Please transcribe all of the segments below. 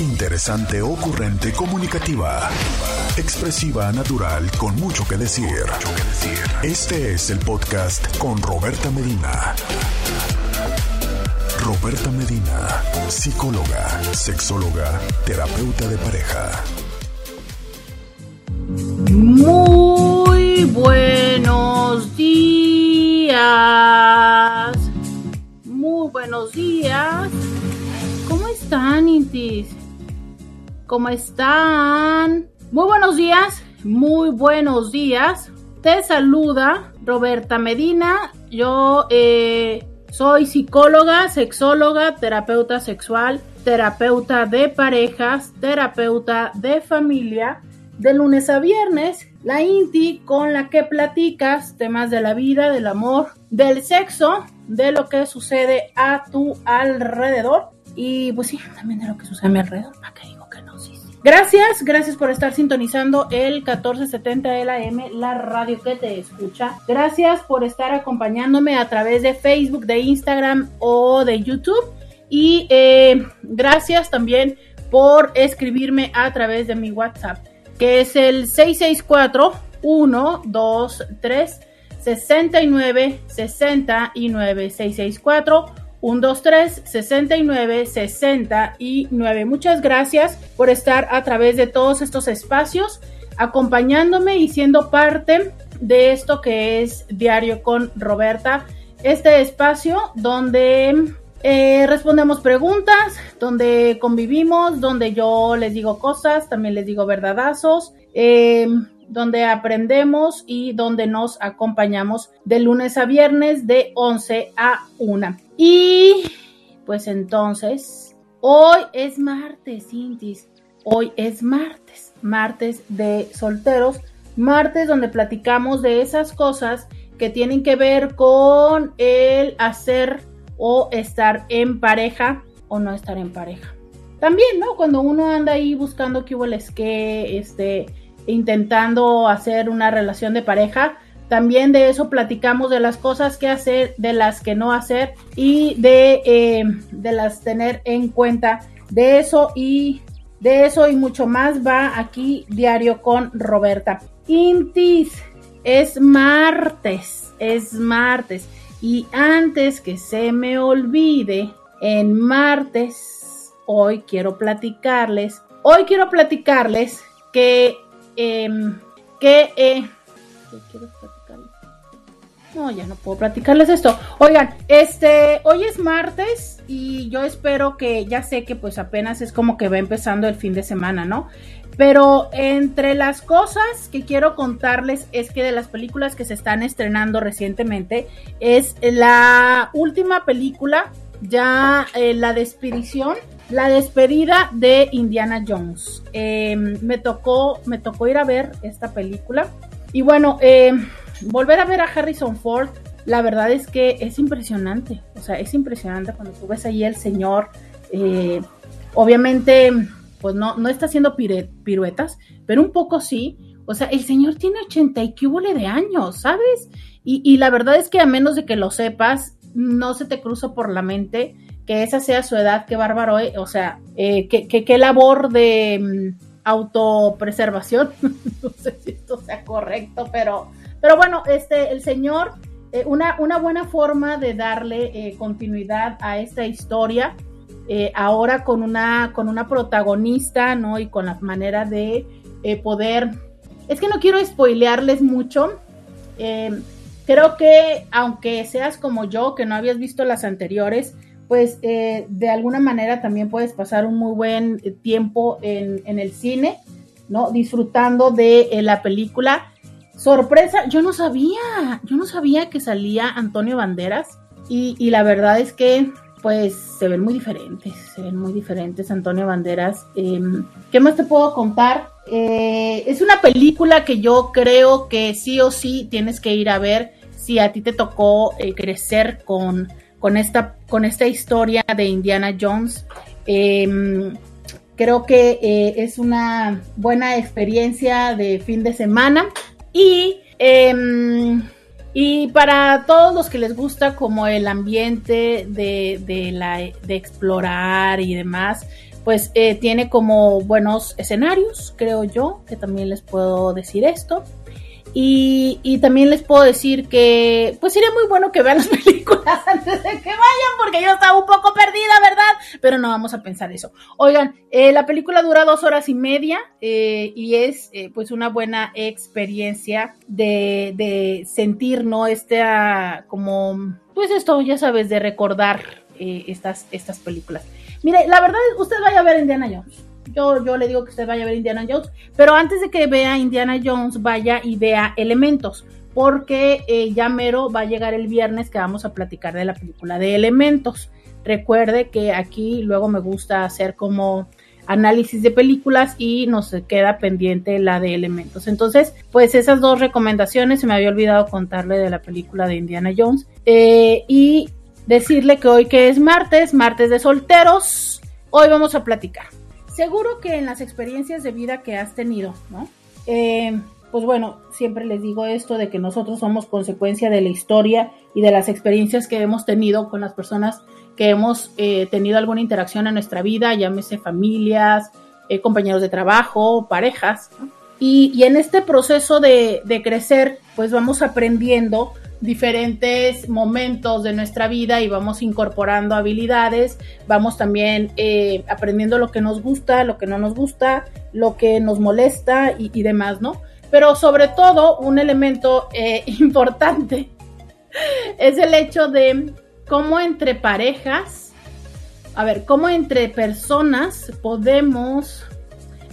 Interesante, ocurrente, comunicativa. Expresiva, natural, con mucho que decir. Este es el podcast con Roberta Medina. Roberta Medina, psicóloga, sexóloga, terapeuta de pareja. Muy buenos días. Muy buenos días. ¿Cómo están, Intis? ¿Cómo están? Muy buenos días. Muy buenos días. Te saluda Roberta Medina. Yo eh, soy psicóloga, sexóloga, terapeuta sexual, terapeuta de parejas, terapeuta de familia. De lunes a viernes, la Inti con la que platicas temas de la vida, del amor, del sexo, de lo que sucede a tu alrededor. Y pues sí, también de lo que sucede a mi alrededor. ¿Para Gracias, gracias por estar sintonizando el 1470 de la radio que te escucha. Gracias por estar acompañándome a través de Facebook, de Instagram o de YouTube. Y eh, gracias también por escribirme a través de mi WhatsApp, que es el 664 123 69 69 664 123 69 69. Muchas gracias por estar a través de todos estos espacios, acompañándome y siendo parte de esto que es Diario con Roberta. Este espacio donde eh, respondemos preguntas, donde convivimos, donde yo les digo cosas, también les digo verdadazos. Eh, donde aprendemos y donde nos acompañamos de lunes a viernes de 11 a 1. Y pues entonces, hoy es martes, Intis. Hoy es martes, martes de solteros, martes donde platicamos de esas cosas que tienen que ver con el hacer o estar en pareja o no estar en pareja. También, ¿no? Cuando uno anda ahí buscando qué hubo que, este, intentando hacer una relación de pareja. También de eso platicamos de las cosas que hacer, de las que no hacer y de, eh, de las tener en cuenta. De eso y de eso y mucho más va aquí diario con Roberta. Intis, es martes, es martes. Y antes que se me olvide, en martes, hoy quiero platicarles, hoy quiero platicarles que Em, que... Eh, no, ya no puedo platicarles esto. Oigan, este, hoy es martes y yo espero que, ya sé que pues apenas es como que va empezando el fin de semana, ¿no? Pero entre las cosas que quiero contarles es que de las películas que se están estrenando recientemente es la última película, ya eh, la despedición la despedida de Indiana Jones. Em, me tocó, me tocó ir a ver esta película. Y bueno, em, volver a ver a Harrison Ford, la verdad es que es impresionante. O sea, es impresionante cuando tú ves ahí el señor. Eh, obviamente, pues no, no está haciendo piruetas, pero un poco sí. O sea, el señor tiene 80 y de años, ¿sabes? Y, la verdad es que a menos de que lo sepas, no se te cruza por la mente que esa sea su edad, qué bárbaro, eh, o sea, eh, qué, labor de mm, autopreservación, no sé si esto sea correcto, pero, pero bueno, este, el señor, eh, una, una, buena forma de darle continuidad a esta historia, ahora con una, con una protagonista, ¿no? Y con la manera de poder, es que no quiero spoilearles mucho, creo que aunque seas como yo, que no habías visto las anteriores, pues eh, de alguna manera también puedes pasar un muy buen eh, tiempo en, el cine, ¿no? Disfrutando de eh, la película. Sorpresa, yo no sabía, yo no sabía que salía Antonio Banderas y, la verdad es que pues se ven muy diferentes, se ven muy diferentes Antonio Banderas. Em, ¿Qué más te puedo contar? es una película que yo creo que sí o sí tienes que ir a ver si a ti te tocó crecer con con esta, con esta historia de Indiana Jones. Em, creo que eh, es una buena experiencia de fin de semana y, em, y para todos los que les gusta como el ambiente de, la, de explorar y demás, pues eh, tiene como buenos escenarios, creo yo, que también les puedo decir esto. Y, también les puedo decir que pues sería muy bueno que vean las películas antes de que vayan porque yo estaba un poco perdida, ¿verdad? Pero no vamos a pensar eso. Oigan, eh, la película dura dos horas y media eh, y es eh, pues una buena experiencia de, de sentir, ¿no? Este como, pues esto, ya sabes, de recordar estas, estas películas. Mire, la verdad, usted vaya a ver Indiana Jones yo, le digo que usted vaya a ver Indiana Jones, pero antes de que vea Indiana Jones, vaya y vea Elementos, porque eh, ya mero va a llegar el viernes que vamos a platicar de la película de Elementos. Recuerde que aquí luego me gusta hacer como análisis de películas y nos queda pendiente la de elementos. Entonces, pues esas dos recomendaciones, se me había olvidado contarle de la película de Indiana Jones eh, y decirle que hoy que es martes, martes de solteros, hoy vamos a platicar seguro que en las experiencias de vida que has tenido, ¿no? Eh, pues bueno, siempre les digo esto de que nosotros somos consecuencia de la historia y de las experiencias que hemos tenido con las personas que hemos eh, tenido alguna interacción en nuestra vida, llámese familias, eh, compañeros de trabajo, parejas. Y, en este proceso de crecer, pues vamos aprendiendo diferentes momentos de nuestra vida y vamos incorporando habilidades, vamos también eh, aprendiendo lo que nos gusta, lo que no nos gusta, lo que nos molesta y, demás, ¿no? Pero sobre todo un elemento eh, importante es el hecho de cómo entre parejas, a ver, cómo entre personas podemos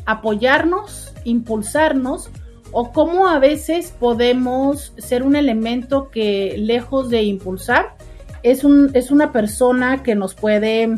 apoyarnos, impulsarnos, o cómo a veces podemos ser un elemento que lejos de impulsar, es, un, es una persona que nos puede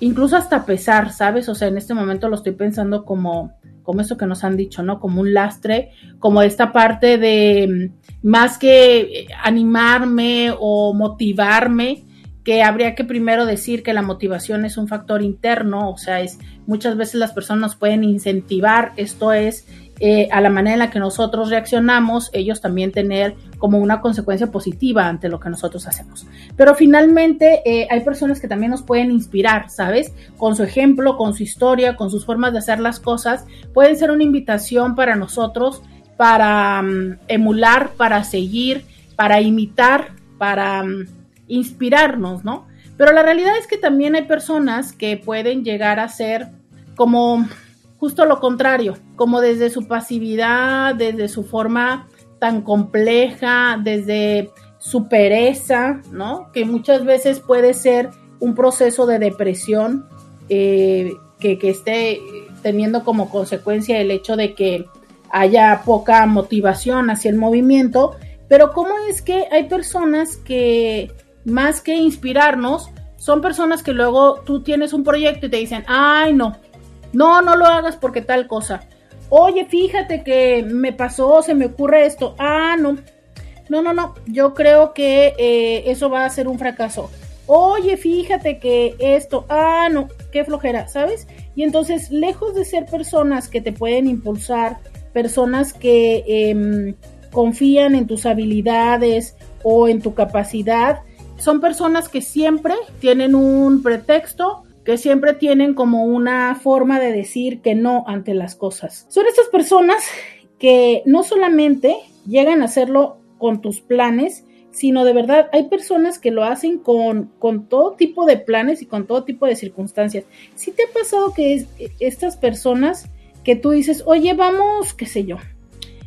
incluso hasta pesar, ¿sabes? O sea, en este momento lo estoy pensando como, como eso que nos han dicho, ¿no? Como un lastre, como esta parte de más que animarme o motivarme, que habría que primero decir que la motivación es un factor interno, o sea, es muchas veces las personas nos pueden incentivar, esto es eh, a la manera en la que nosotros reaccionamos, ellos también tener como una consecuencia positiva ante lo que nosotros hacemos. Pero finalmente eh, hay personas que también nos pueden inspirar, ¿sabes? Con su ejemplo, con su historia, con sus formas de hacer las cosas, pueden ser una invitación para nosotros para mm, emular, para seguir, para imitar, para mm, inspirarnos, ¿no? Pero la realidad es que también hay personas que pueden llegar a ser como justo lo contrario, como desde su pasividad, desde su forma tan compleja, desde su pereza, ¿no? Que muchas veces puede ser un proceso de depresión eh, que, que esté teniendo como consecuencia el hecho de que haya poca motivación hacia el movimiento, pero ¿cómo es que hay personas que más que inspirarnos, son personas que luego tú tienes un proyecto y te dicen, ay no, no, no lo hagas porque tal cosa. Oye, fíjate que me pasó, se me ocurre esto. Ah, no. No, no, no. Yo creo que eh, eso va a ser un fracaso. Oye, fíjate que esto. Ah, no. Qué flojera, ¿sabes? Y entonces, lejos de ser personas que te pueden impulsar, personas que em, confían en tus habilidades o en tu capacidad, son personas que siempre tienen un pretexto que siempre tienen como una forma de decir que no ante las cosas. Son estas personas que no solamente llegan a hacerlo con tus planes, sino de verdad hay personas que lo hacen con, con todo tipo de planes y con todo tipo de circunstancias. Si te ha pasado que estas personas que tú dices, oye, vamos, qué sé yo,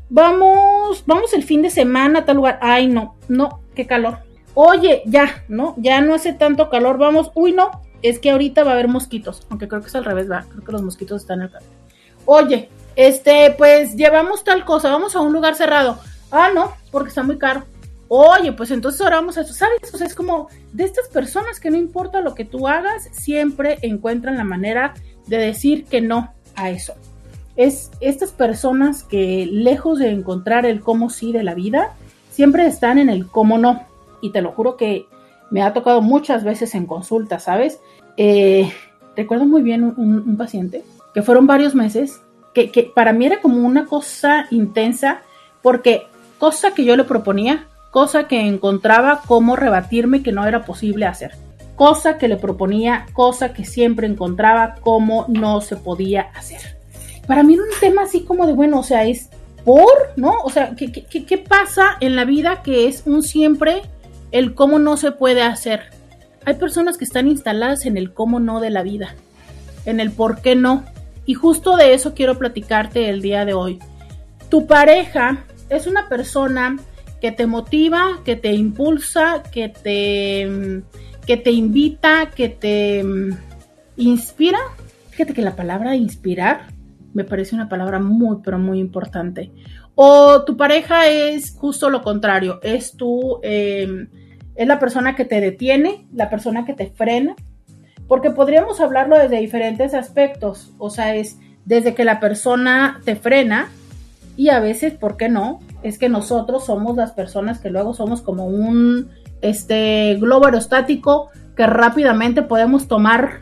vamos, vamos el fin de semana a tal lugar, ay, no, no, qué calor. Oye, ya, ¿no? Ya no hace tanto calor, vamos, uy, no, es que ahorita va a haber mosquitos, aunque creo que es al revés, va, creo que los mosquitos están acá. Oye, este, pues llevamos tal cosa, vamos a un lugar cerrado. Ah, no, porque está muy caro. Oye, pues entonces ahora vamos a eso, ¿sabes? O sea, es como de estas personas que no importa lo que tú hagas, siempre encuentran la manera de decir que no a eso. Es estas personas que lejos de encontrar el cómo sí de la vida, siempre están en el cómo no. Y te lo juro que me ha tocado muchas veces en consulta, ¿sabes? Eh, recuerdo muy bien un, paciente que fueron varios meses, que, para mí era como una cosa intensa, porque cosa que yo le proponía, cosa que encontraba cómo rebatirme que no era posible hacer. cosa que le proponía, cosa que siempre encontraba como no se podía hacer. Para mí era un tema así como de, bueno, o sea, es por, ¿no? O sea, ¿qué, qué, qué pasa en la vida que es un siempre el cómo no se puede hacer? Hay personas que están instaladas en el cómo no de la vida, en el por qué no. Y justo de eso quiero platicarte el día de hoy. Tu pareja es una persona que te motiva, que te impulsa, que te, que te invita, que te mm, inspira. Fíjate que la palabra inspirar me parece una palabra muy, pero muy importante. O tu pareja es justo lo contrario, es tu, em, es la persona que te detiene, la persona que te frena, porque podríamos hablarlo desde diferentes aspectos, o sea, es desde que la persona te frena y a veces, ¿por qué no? Es que nosotros somos las personas que luego somos como un este globo aerostático que rápidamente podemos tomar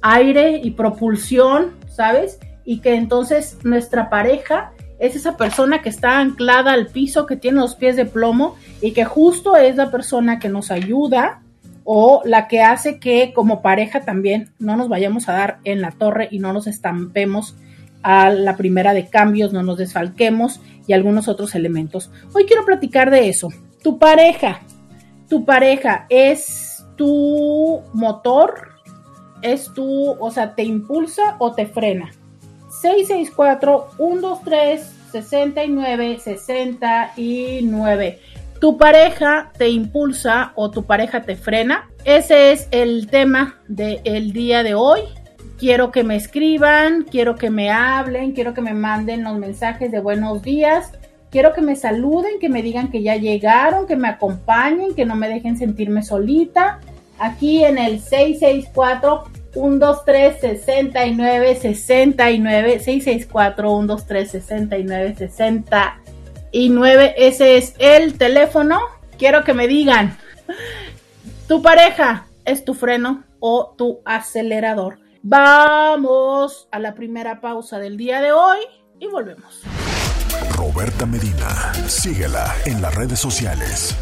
aire y propulsión, ¿sabes? y que entonces nuestra pareja es esa persona que está anclada al piso, que tiene los pies de plomo y que justo es la persona que nos ayuda o la que hace que como pareja también no nos vayamos a dar en la torre y no nos estampemos a la primera de cambios, no nos desfalquemos y algunos otros elementos. Hoy quiero platicar de eso. Tu pareja, tu pareja es tu motor, es tu, o sea, te impulsa o te frena 664-123-69-69. Tu pareja te impulsa o tu pareja te frena. Ese es el tema del día de hoy. Quiero que me escriban, quiero que me hablen, quiero que me manden los mensajes de buenos días. Quiero que me saluden, que me digan que ya llegaron, que me acompañen, que no me dejen sentirme solita. Aquí en el 664 123 69 69 664 123 69 69 ese es el teléfono. Quiero que me digan tu pareja es tu freno o tu acelerador. Vamos a la primera pausa del día de hoy y volvemos. Roberta Medina síguela en las redes sociales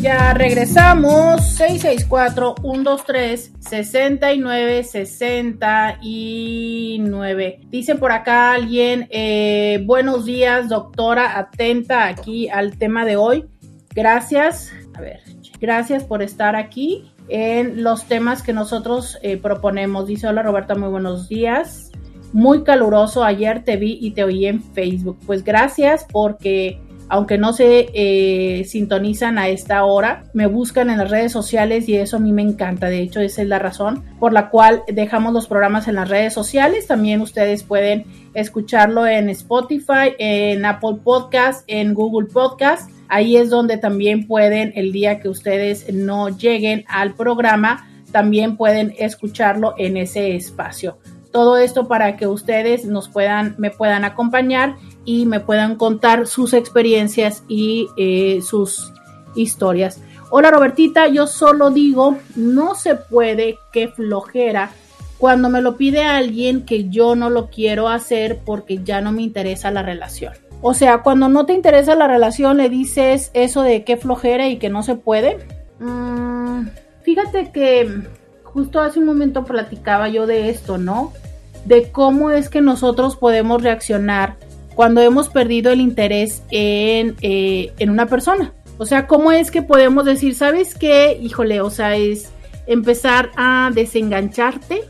Ya regresamos. 664-123-6969. Dice por acá alguien, eh, buenos días, doctora, atenta aquí al tema de hoy. Gracias. A ver, gracias por estar aquí en los temas que nosotros eh, proponemos. Dice, hola Roberta, muy buenos días. Muy caluroso, ayer te vi y te oí en Facebook. Pues gracias porque aunque no se eh, sintonizan a esta hora, me buscan en las redes sociales y eso a mí me encanta. De hecho, esa es la razón por la cual dejamos los programas en las redes sociales. También ustedes pueden escucharlo en Spotify, en Apple Podcast, en Google Podcast. Ahí es donde también pueden, el día que ustedes no lleguen al programa, también pueden escucharlo en ese espacio. Todo esto para que ustedes nos puedan, me puedan acompañar y me puedan contar sus experiencias y eh, sus historias. Hola Robertita, yo solo digo, no se puede, que flojera, cuando me lo pide alguien que yo no lo quiero hacer porque ya no me interesa la relación. O sea, cuando no te interesa la relación le dices eso de qué flojera y que no se puede. Mm, fíjate que justo hace un momento platicaba yo de esto, ¿no? De cómo es que nosotros podemos reaccionar cuando hemos perdido el interés en, eh, en una persona. O sea, ¿cómo es que podemos decir, sabes qué? Híjole, o sea, es empezar a desengancharte,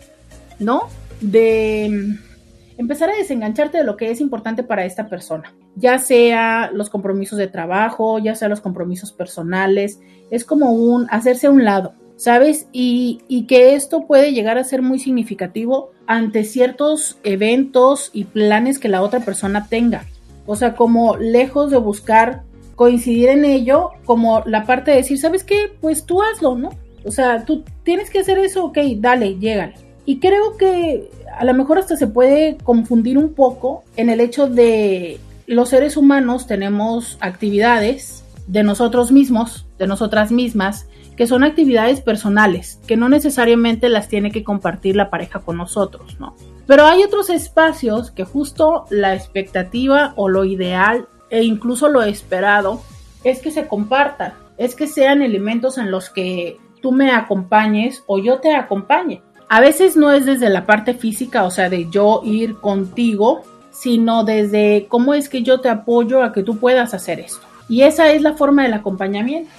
¿no? De mm, empezar a desengancharte de lo que es importante para esta persona, ya sea los compromisos de trabajo, ya sea los compromisos personales, es como un hacerse a un lado, ¿sabes? Y, que esto puede llegar a ser muy significativo ante ciertos eventos y planes que la otra persona tenga. O sea, como lejos de buscar coincidir en ello, como la parte de decir, ¿sabes qué? Pues tú hazlo, ¿no? O sea, tú tienes que hacer eso, ok, dale, llégale. Y creo que a lo mejor hasta se puede confundir un poco en el hecho de los seres humanos tenemos actividades de nosotros mismos, de nosotras mismas, que son actividades personales, que no necesariamente las tiene que compartir la pareja con nosotros, ¿no? Pero hay otros espacios que justo la expectativa o lo ideal e incluso lo esperado es que se compartan. es que sean elementos en los que tú me acompañes o yo te acompañe. A veces no es desde la parte física, o sea, de yo ir contigo, sino desde cómo es que yo te apoyo a que tú puedas hacer esto. Y esa es la forma del acompañamiento.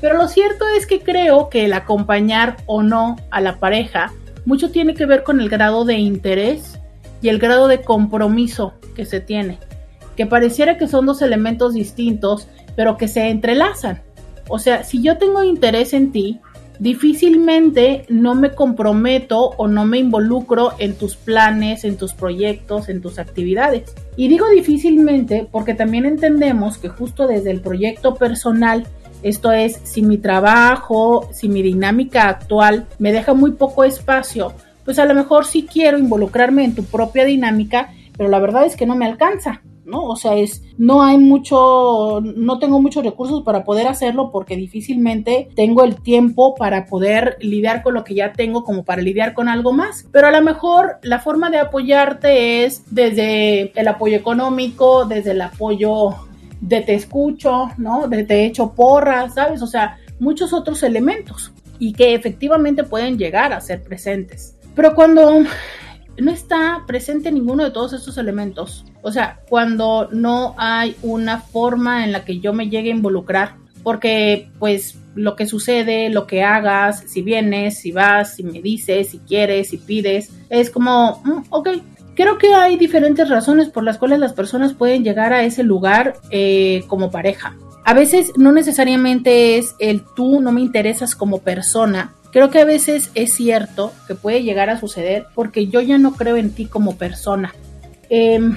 Pero lo cierto es que creo que el acompañar o no a la pareja mucho tiene que ver con el grado de interés y el grado de compromiso que se tiene, que pareciera que son dos elementos distintos, pero que se entrelazan. O sea, si yo tengo interés en ti, difícilmente no me comprometo o no me involucro en tus planes, en tus proyectos, en tus actividades. Y digo difícilmente porque también entendemos que justo desde el proyecto personal, esto es, si mi trabajo, si mi dinámica actual me deja muy poco espacio, pues a lo mejor sí quiero involucrarme en tu propia dinámica, pero la verdad es que no me alcanza. ¿no? O sea, es, no hay mucho, no tengo muchos recursos para poder hacerlo porque difícilmente tengo el tiempo para poder lidiar con lo que ya tengo como para lidiar con algo más. Pero a lo mejor la forma de apoyarte es desde el apoyo económico, desde el apoyo de te escucho, ¿no? De te echo porras, ¿sabes? O sea, muchos otros elementos y que efectivamente pueden llegar a ser presentes. Pero cuando no está presente ninguno de todos estos elementos. O sea, cuando no hay una forma en la que yo me llegue a involucrar, porque pues lo que sucede, lo que hagas, si vienes, si vas, si me dices, si quieres, si pides, es como, mm, ok. Creo que hay diferentes razones por las cuales las personas pueden llegar a ese lugar eh, como pareja. A veces no necesariamente es el tú no me interesas como persona, Creo que a veces es cierto que puede llegar a suceder porque yo ya no creo en ti como persona. Em,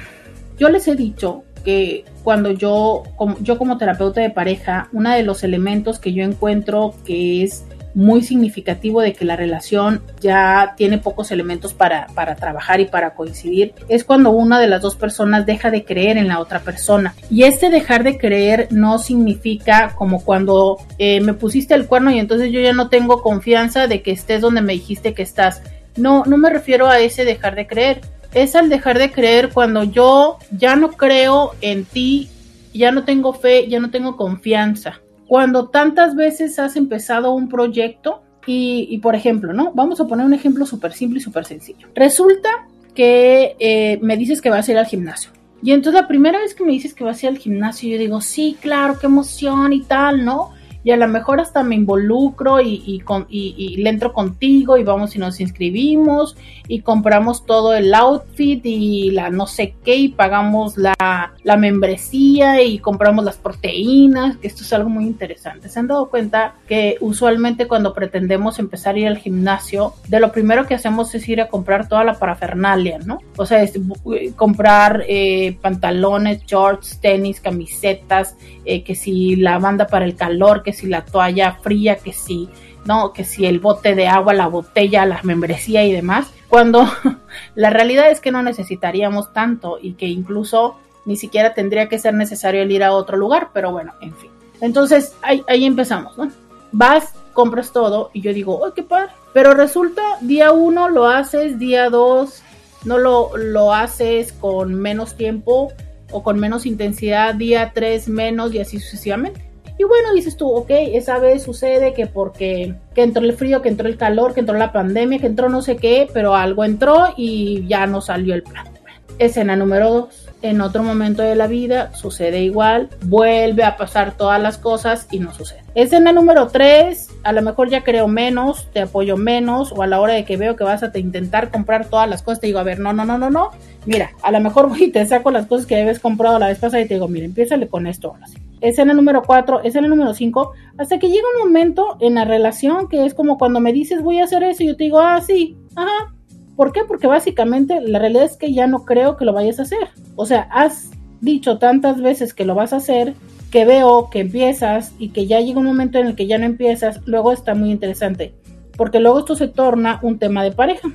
yo les he dicho que cuando yo como, yo como terapeuta de pareja, uno de los elementos que yo encuentro que es muy significativo de que la relación ya tiene pocos elementos para, para, trabajar y para coincidir, es cuando una de las dos personas deja de creer en la otra persona. Y este dejar de creer no significa como cuando eh, me pusiste el cuerno y entonces yo ya no tengo confianza de que estés donde me dijiste que estás. No, no me refiero a ese dejar de creer. Es al dejar de creer cuando yo ya no creo en ti, ya no tengo fe, ya no tengo confianza cuando tantas veces has empezado un proyecto y, por ejemplo, ¿no? Vamos a poner un ejemplo súper simple y súper sencillo. Resulta que eh, me dices que vas a ir al gimnasio. Y entonces la primera vez que me dices que vas a ir al gimnasio, yo digo, sí, claro, qué emoción y tal, ¿no? Y a lo mejor hasta me involucro y, y, con, y, le entro contigo y vamos y nos inscribimos y compramos todo el outfit y la no sé qué y pagamos la, la membresía y compramos las proteínas, que esto es algo muy interesante. ¿Se han dado cuenta que usualmente cuando pretendemos empezar a ir al gimnasio, de lo primero que hacemos es ir a comprar toda la parafernalia, ¿no? O sea, comprar eh, pantalones, shorts, tenis, camisetas, eh, que si la banda para el calor, que si la toalla fría, que si, no, que si el bote de agua, la botella, la membresía y demás, cuando la realidad es que no necesitaríamos tanto y que incluso ni siquiera tendría que ser necesario el ir a otro lugar, pero bueno, en fin. Entonces ahí, ahí empezamos. Vas, compras todo y yo digo, ¡ay, qué padre! Pero resulta, día uno lo haces, día dos no lo, lo haces con menos tiempo o con menos intensidad, día tres menos y así sucesivamente. Y bueno, dices tú, ok, esa vez sucede que porque que entró el frío, que entró el calor, que entró la pandemia, que entró no sé qué, pero algo entró y ya no salió el plan. Escena número dos. En otro momento de la vida sucede igual, vuelve a pasar todas las cosas y no sucede. Escena número tres, a lo mejor ya creo menos, te apoyo menos, o a la hora de que veo que vas a te intentar comprar todas las cosas, te digo, a ver, no, no, no, no, no. Mira, a lo mejor voy y te saco las cosas que habías comprado la vez pasada y te digo, mira, empiézale con esto ahora sí escena número 4, escena número 5, hasta que llega un momento en la relación que es como cuando me dices voy a hacer eso y yo te digo, ah, sí, ajá. ¿Por qué? Porque básicamente la realidad es que ya no creo que lo vayas a hacer. O sea, has dicho tantas veces que lo vas a hacer que veo que empiezas y que ya llega un momento en el que ya no empiezas, luego está muy interesante, porque luego esto se torna un tema de pareja.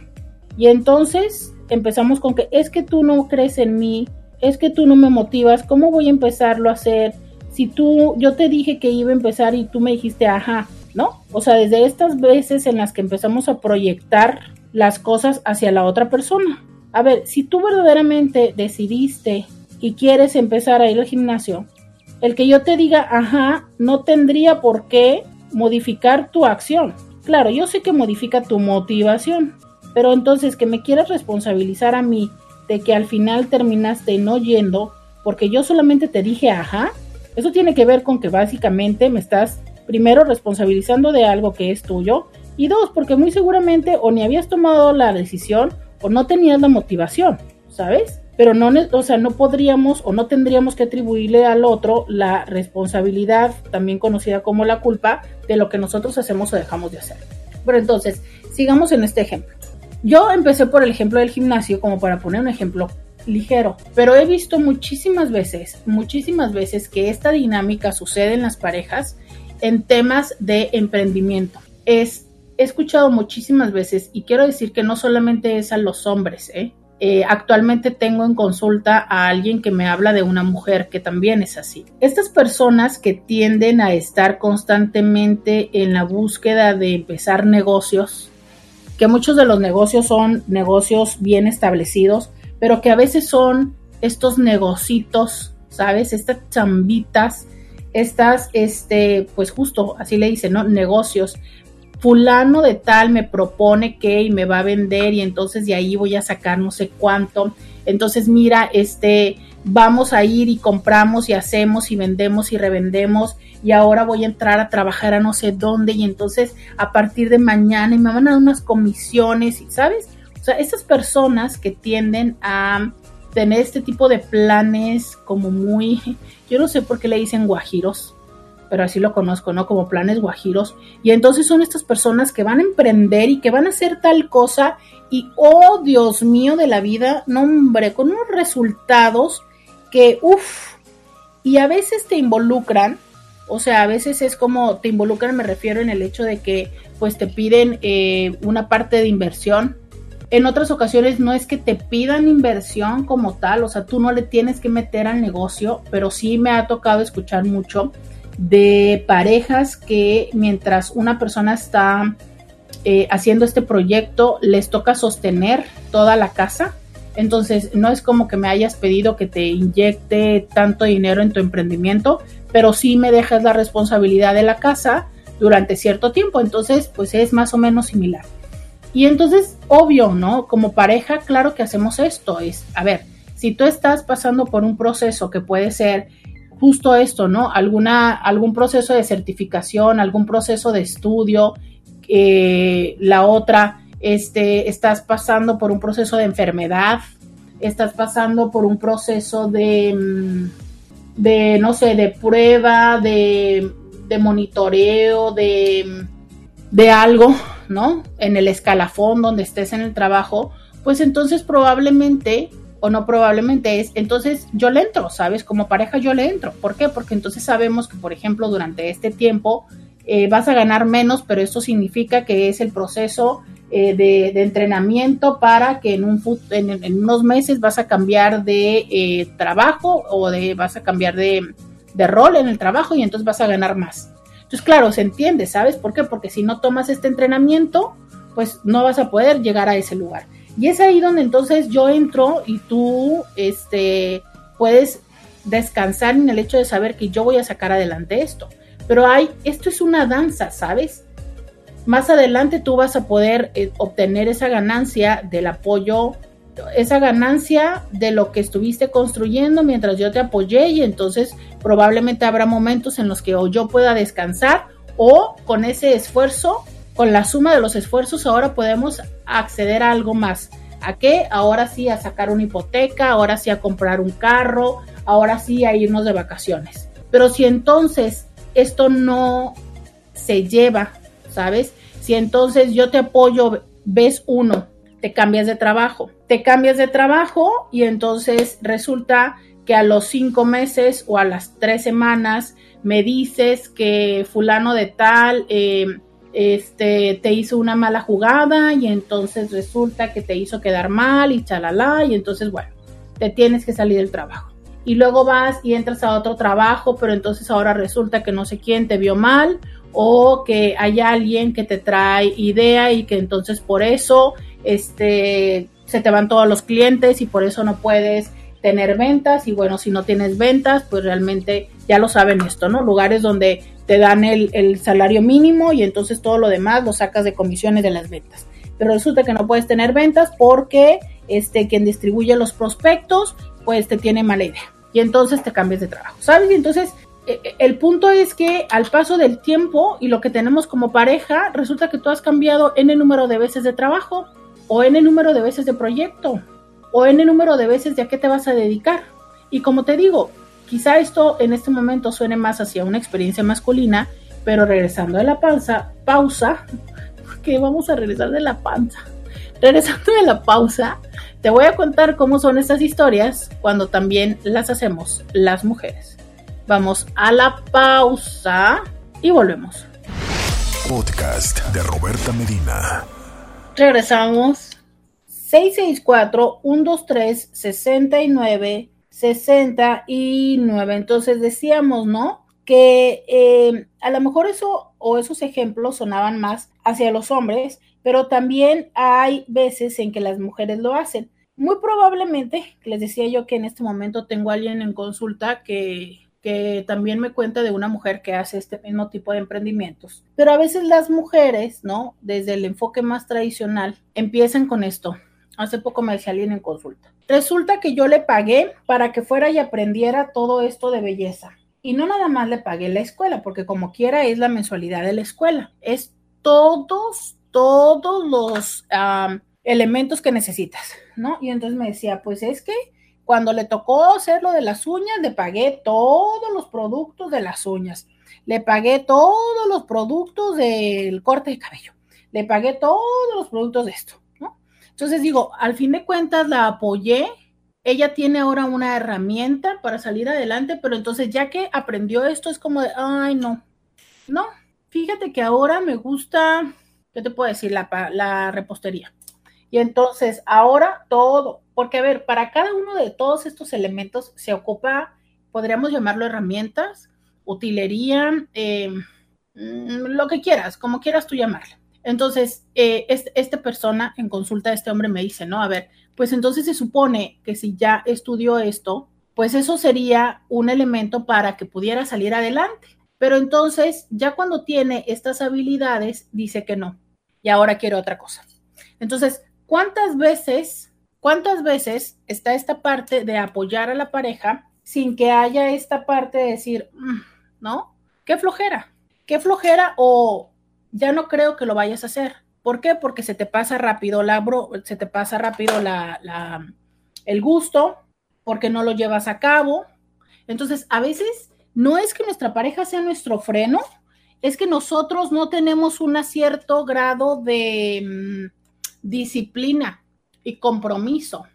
Y entonces empezamos con que es que tú no crees en mí, es que tú no me motivas, ¿cómo voy a empezarlo a hacer? si tú, yo te dije que iba a empezar y tú me dijiste, ajá, ¿no? O sea, desde estas veces en las que empezamos a proyectar las cosas hacia la otra persona. A ver, si tú verdaderamente decidiste y quieres empezar a ir al gimnasio, El que yo te diga, ajá, no tendría por qué modificar tu acción. Claro, yo sé que modifica tu motivación, pero entonces que me quieras responsabilizar a mí de que al final terminaste no yendo porque yo solamente te dije ajá, eso tiene que ver con que básicamente me estás primero responsabilizando de algo que es tuyo y dos, porque muy seguramente o ni habías tomado la decisión o no tenías la motivación, ¿sabes? Pero no, o sea, no podríamos o no tendríamos que atribuirle al otro la responsabilidad, también conocida como la culpa, de lo que nosotros hacemos o dejamos de hacer. Pero entonces, sigamos en este ejemplo. Yo empecé por el ejemplo del gimnasio como para poner un ejemplo ligero, pero he visto muchísimas veces, muchísimas veces que esta dinámica sucede en las parejas en temas de emprendimiento. Es, he escuchado muchísimas veces y quiero decir que no solamente es a los hombres, ¿eh? Eh, actualmente tengo en consulta a alguien que me habla de una mujer que también es así. Estas personas que tienden a estar constantemente en la búsqueda de empezar negocios, que muchos de los negocios son negocios bien establecidos, pero que a veces son estos negocitos, ¿sabes? Estas chambitas, estas, este, pues justo así le dicen, ¿no? Negocios. Fulano de tal me propone que y me va a vender y entonces de ahí voy a sacar no sé cuánto. Entonces, mira, este, vamos a ir y compramos y hacemos y vendemos y revendemos y ahora voy a entrar a trabajar a no sé dónde y entonces a partir de mañana y me van a dar unas comisiones ¿sabes? O sea, esas personas que tienden a tener este tipo de planes como muy, yo no sé por qué le dicen guajiros, pero así lo conozco, ¿no? Como planes guajiros. Y entonces son estas personas que van a emprender y que van a hacer tal cosa y, oh Dios mío de la vida, no hombre, con unos resultados que, uff, y a veces te involucran, o sea, a veces es como te involucran, me refiero en el hecho de que pues te piden eh, una parte de inversión. En otras ocasiones no es que te pidan inversión como tal, o sea, tú no le tienes que meter al negocio, pero sí me ha tocado escuchar mucho de parejas que mientras una persona está eh, haciendo este proyecto les toca sostener toda la casa entonces, no es como que me hayas pedido que te inyecte tanto dinero en tu emprendimiento, pero sí me dejas la responsabilidad de la casa durante cierto tiempo. Entonces, pues es más o menos similar. Y entonces, obvio, ¿no? Como pareja, claro que hacemos esto. Es, a ver, si tú estás pasando por un proceso que puede ser justo esto, ¿no? Alguna, algún proceso de certificación, algún proceso de estudio, eh, la otra este, estás pasando por un proceso de enfermedad, estás pasando por un proceso de, mm, de no sé, de prueba, de, de monitoreo, de, de algo, ¿no? En el escalafón donde estés en el trabajo, pues entonces probablemente o no probablemente es, entonces yo le entro, ¿sabes? Como pareja yo le entro. ¿Por qué? Porque entonces sabemos que, por ejemplo, durante este tiempo eh, vas a ganar menos, pero esto significa que es el proceso eh, de, entrenamiento para que en, un, en, unos meses vas a cambiar de eh, trabajo o de, vas a cambiar de, de rol en el trabajo y entonces vas a ganar más. Entonces, claro, se entiende, ¿sabes por qué? Porque si no tomas este entrenamiento, pues no vas a poder llegar a ese lugar. Y es ahí donde entonces yo entro y tú este, puedes descansar en el hecho de saber que yo voy a sacar adelante esto. Pero hay, esto es una danza, ¿sabes? más adelante tú vas a poder eh, obtener esa ganancia del apoyo, esa ganancia de lo que estuviste construyendo mientras yo te apoyé y entonces probablemente habrá momentos en los que o yo pueda descansar o con ese esfuerzo, con la suma de los esfuerzos, ahora podemos acceder a algo más. ¿A qué? Ahora sí a sacar una hipoteca, ahora sí a comprar un carro, ahora sí a irnos de vacaciones. Pero si entonces esto no se lleva, ¿sabes? Si entonces yo te apoyo, ves uno, te cambias de trabajo, te cambias de trabajo y entonces resulta que a los cinco meses o a las tres semanas me dices que fulano de tal eh, este, te hizo una mala jugada y entonces resulta que te hizo quedar mal y chalala y entonces bueno, te tienes que salir del trabajo. Y luego vas y entras a otro trabajo, pero entonces ahora resulta que no sé quién te vio mal o que hay alguien que te trae idea y que entonces por eso este, se te van todos los clientes y por eso no puedes tener ventas y bueno, si no tienes ventas, pues realmente ya lo saben esto, ¿no? Lugares donde te dan el, salario mínimo y entonces todo lo demás lo sacas de comisiones de las ventas. Pero resulta que no puedes tener ventas porque este, quien distribuye los prospectos, pues te tiene mala idea. Y entonces te cambias de trabajo, ¿sabes? Entonces e, e, el punto es que al paso del tiempo y lo que tenemos como pareja, resulta que tú has cambiado el número de veces de trabajo, o el número de veces de proyecto, o el número de veces de a qué te vas a dedicar. Y como te digo, quizá esto en este momento suene más hacia una experiencia masculina, pero regresando de la panza, pausa, que vamos a regresar de la panza. Regresando de la pausa, te voy a contar cómo son estas historias cuando también las hacemos las mujeres. Vamos a la pausa y volvemos. Podcast de Roberta Medina. Regresamos. 664-123-69. 69. Entonces decíamos, ¿no? Que eh, a lo mejor eso o esos ejemplos sonaban más hacia los hombres, pero también hay veces en que las mujeres lo hacen. Muy probablemente, les decía yo que en este momento tengo a alguien en consulta que que también me cuenta de una mujer que hace este mismo tipo de emprendimientos. Pero a veces las mujeres, ¿no? Desde el enfoque más tradicional, empiezan con esto. Hace poco me decía alguien en consulta. Resulta que yo le pagué para que fuera y aprendiera todo esto de belleza. Y no nada más le pagué la escuela, porque como quiera es la mensualidad de la escuela. Es todos, todos los elementos que necesitas, ¿no? Y entonces me decía, pues es que cuando le tocó hacer lo de las uñas, le pagué todos los productos de las uñas. Le pagué todos los productos del corte de cabello. Le pagué todos los productos de esto. Entonces digo, al fin de cuentas la apoyé. Ella tiene ahora una herramienta para salir adelante, pero entonces ya que aprendió esto es como de, ay, no, no, fíjate que ahora me gusta, ¿qué te puedo decir? La, repostería. Y entonces ahora todo, porque a ver, para cada uno de todos estos elementos se ocupa, podríamos llamarlo herramientas, utilería, em, mm, lo que quieras, como quieras tú llamarle. Entonces, eh, esta persona en consulta, este hombre me dice, ¿no? A ver, pues entonces se supone que si ya estudió esto, pues eso sería un elemento para que pudiera salir adelante. Pero entonces, ya cuando tiene estas habilidades, dice que no. Y ahora quiere otra cosa. Entonces, ¿Cuántas veces, cuántas veces está esta parte de apoyar a la pareja sin que haya esta parte de decir, mm, ¿no? Qué flojera, qué flojera o ya no creo que lo vayas a hacer. ¿Por qué? Porque se te pasa rápido la se te pasa rápido la, la, el gusto, porque no lo llevas a cabo. Entonces, a veces no es que nuestra pareja sea nuestro freno, es que nosotros no tenemos un cierto grado de, mm, disciplina y compromiso.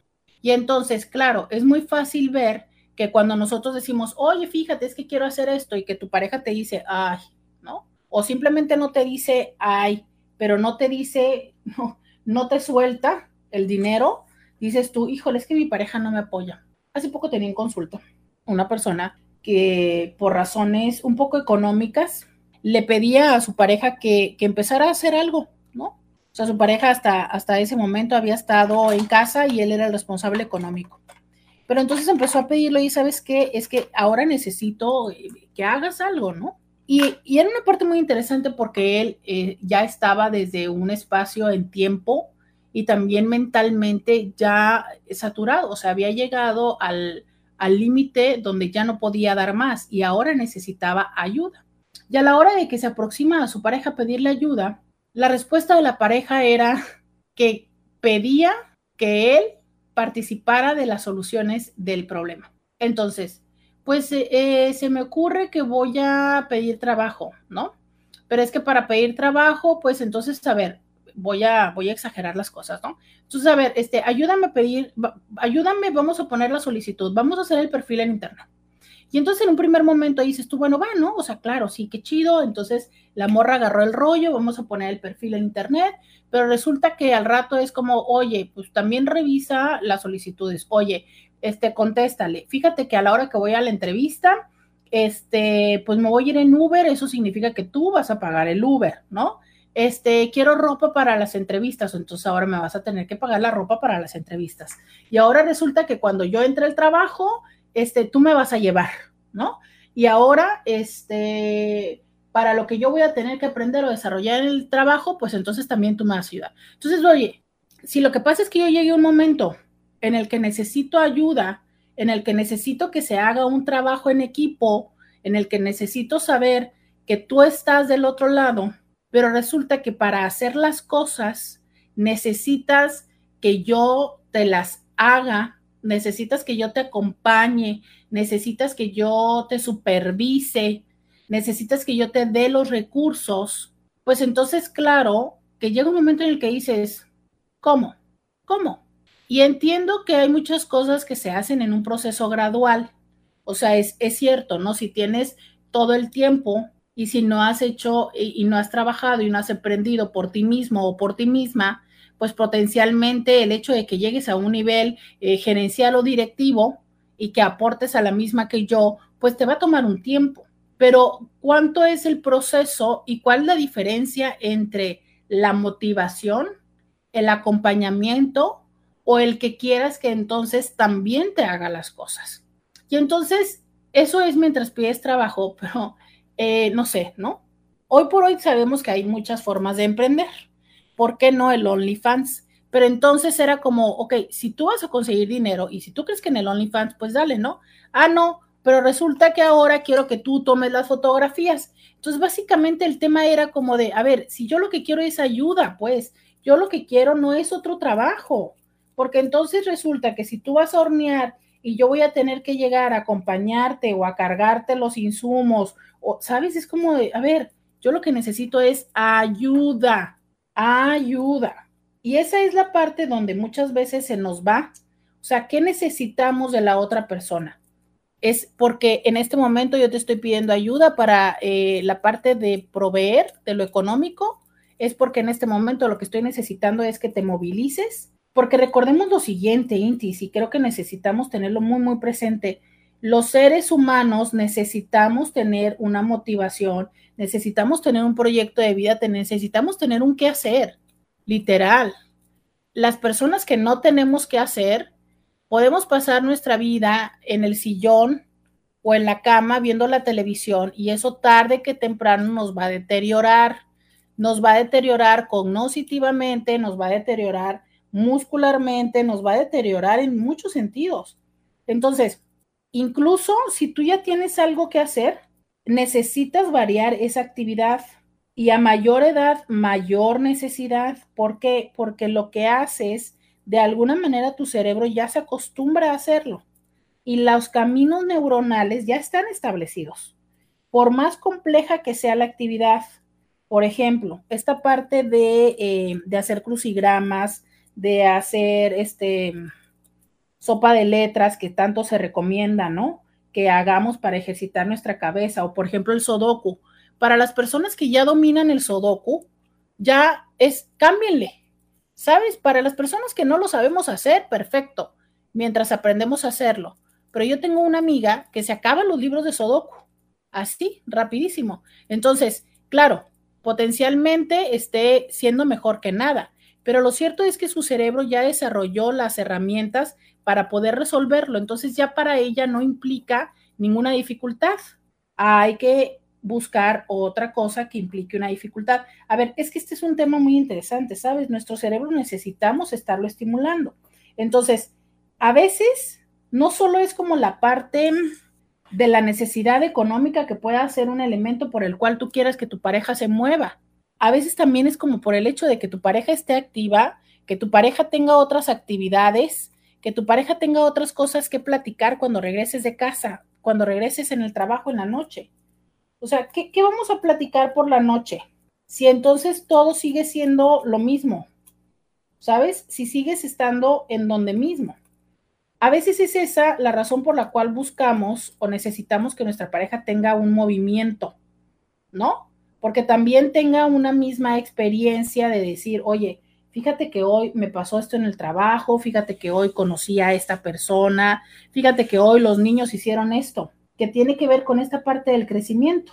Y entonces, claro, es muy fácil ver que cuando nosotros decimos, oye, fíjate, es que quiero hacer esto y que tu pareja te dice, ay. O simplemente no te dice, ay, pero no te dice, no, no te suelta el dinero, dices tú, híjole, es que mi pareja no me apoya. Hace poco tenía en consulta una persona que por razones un poco económicas le pedía a su pareja que, que empezara a hacer algo, ¿no? O sea, su pareja hasta, hasta ese momento había estado en casa y él era el responsable económico. Pero entonces empezó a pedirlo y sabes qué, es que ahora necesito eh, que hagas algo, ¿no? Y, era una parte muy interesante porque él eh, ya estaba desde un espacio en tiempo y también mentalmente ya saturado, o sea, había llegado al límite donde ya no podía dar más y ahora necesitaba ayuda. Y a la hora de que se aproxima a su pareja a pedirle ayuda, la respuesta de la pareja era que pedía que él participara de las soluciones del problema. Entonces, pues eh, se me ocurre que voy a pedir trabajo, ¿no? Pero es que para pedir trabajo, pues entonces, a ver, voy a, voy a exagerar las cosas, ¿no? Entonces, a ver, este, ayúdame a pedir, ayúdame, vamos a poner la solicitud, vamos a hacer el perfil en internet. Y entonces en un primer momento dices tú, bueno, va, ¿no? O sea, claro, sí, qué chido. Entonces la morra agarró el rollo, vamos a poner el perfil en internet, pero resulta que al rato es como, oye, pues también revisa las solicitudes. Oye, este, contéstale. Fíjate que a la hora que voy a la entrevista, este, pues me voy a ir en Uber, eso significa que tú vas a pagar el Uber, ¿no? este, quiero ropa para las entrevistas, entonces ahora me vas a tener que pagar la ropa para las entrevistas. Y ahora resulta que cuando yo entre al trabajo, este, tú me vas a llevar, ¿no? Y ahora, este, para lo que yo voy a tener que aprender o desarrollar en el trabajo, pues entonces también tú me vas a ayudar. Entonces, oye, si lo que pasa es que yo llegué a un momento en el que necesito ayuda, en el que necesito que se haga un trabajo en equipo, en el que necesito saber que tú estás del otro lado, pero resulta que para hacer las cosas necesitas que yo te las haga, necesitas que yo te acompañe, necesitas que yo te supervise, necesitas que yo te dé los recursos, pues entonces, claro, que llega un momento en el que dices, ¿cómo? ¿Cómo? Y entiendo que hay muchas cosas que se hacen en un proceso gradual. O sea, es, es cierto, ¿no? Si tienes todo el tiempo y si no has hecho y, no has trabajado y no has aprendido por ti mismo o por ti misma, pues potencialmente el hecho de que llegues a un nivel eh, gerencial o directivo y que aportes a la misma que yo, pues te va a tomar un tiempo. Pero ¿cuánto es el proceso y cuál es la diferencia entre la motivación, el acompañamiento o el que quieras que entonces también te haga las cosas? Y entonces, eso es mientras pides trabajo, pero eh, no sé, ¿no? Hoy por hoy sabemos que hay muchas formas de emprender. ¿Por qué no el OnlyFans? Pero entonces era como, ok, si tú vas a conseguir dinero y si tú crees que en el OnlyFans, pues dale, ¿no? Ah, no, pero resulta que ahora quiero que tú tomes las fotografías. Entonces, básicamente el tema era como de, a ver, si yo lo que quiero es ayuda, pues yo lo que quiero no es otro trabajo, porque entonces resulta que si tú vas a hornear y yo voy a tener que llegar a acompañarte o a cargarte los insumos ¿sabes? Es como a ver, yo lo que necesito es ayuda, ayuda. Y esa es la parte donde muchas veces se nos va. O sea, ¿qué necesitamos de la otra persona? Es porque en este momento yo te estoy pidiendo ayuda para eh, la parte de proveer de lo económico. Es porque en este momento lo que estoy necesitando es que te movilices. Porque recordemos lo siguiente, Intis, y creo que necesitamos tenerlo muy, muy presente los seres humanos necesitamos tener una motivación, necesitamos tener un proyecto de vida, necesitamos tener un qué hacer, literal. Las personas que no tenemos qué hacer, podemos pasar nuestra vida en el sillón o en la cama viendo la televisión y eso tarde que temprano nos va a deteriorar, nos va a deteriorar cognitivamente, nos va a deteriorar muscularmente, nos va a deteriorar en muchos sentidos. Entonces, Incluso si tú ya tienes algo que hacer, necesitas variar esa actividad y a mayor edad, mayor necesidad. ¿Por qué? Porque lo que haces, de alguna manera tu cerebro ya se acostumbra a hacerlo y los caminos neuronales ya están establecidos. Por más compleja que sea la actividad, por ejemplo, esta parte de, eh, de hacer crucigramas, de hacer este, sopa de letras que tanto se recomienda, ¿no? Que hagamos para ejercitar nuestra cabeza, o por ejemplo el sodoku. Para las personas que ya dominan el sodoku, ya es, cámbienle, ¿sabes? Para las personas que no lo sabemos hacer, perfecto, mientras aprendemos a hacerlo. Pero yo tengo una amiga que se acaba los libros de sodoku, así, rapidísimo. Entonces, claro, potencialmente esté siendo mejor que nada, pero lo cierto es que su cerebro ya desarrolló las herramientas para poder resolverlo. Entonces ya para ella no implica ninguna dificultad. Hay que buscar otra cosa que implique una dificultad. A ver, es que este es un tema muy interesante, ¿sabes? Nuestro cerebro necesitamos estarlo estimulando. Entonces, a veces no solo es como la parte de la necesidad económica que pueda ser un elemento por el cual tú quieras que tu pareja se mueva. A veces también es como por el hecho de que tu pareja esté activa, que tu pareja tenga otras actividades que tu pareja tenga otras cosas que platicar cuando regreses de casa, cuando regreses en el trabajo en la noche. O sea, ¿qué, vamos a platicar por la noche? Si entonces todo sigue siendo lo mismo, ¿sabes? Si sigues estando en donde mismo. A veces es esa la razón por la cual buscamos o necesitamos que nuestra pareja tenga un movimiento, ¿no? Porque también tenga una misma experiencia de decir, oye, fíjate que hoy me pasó esto en el trabajo, fíjate que hoy conocí a esta persona, fíjate que hoy los niños hicieron esto, que tiene que ver con esta parte del crecimiento.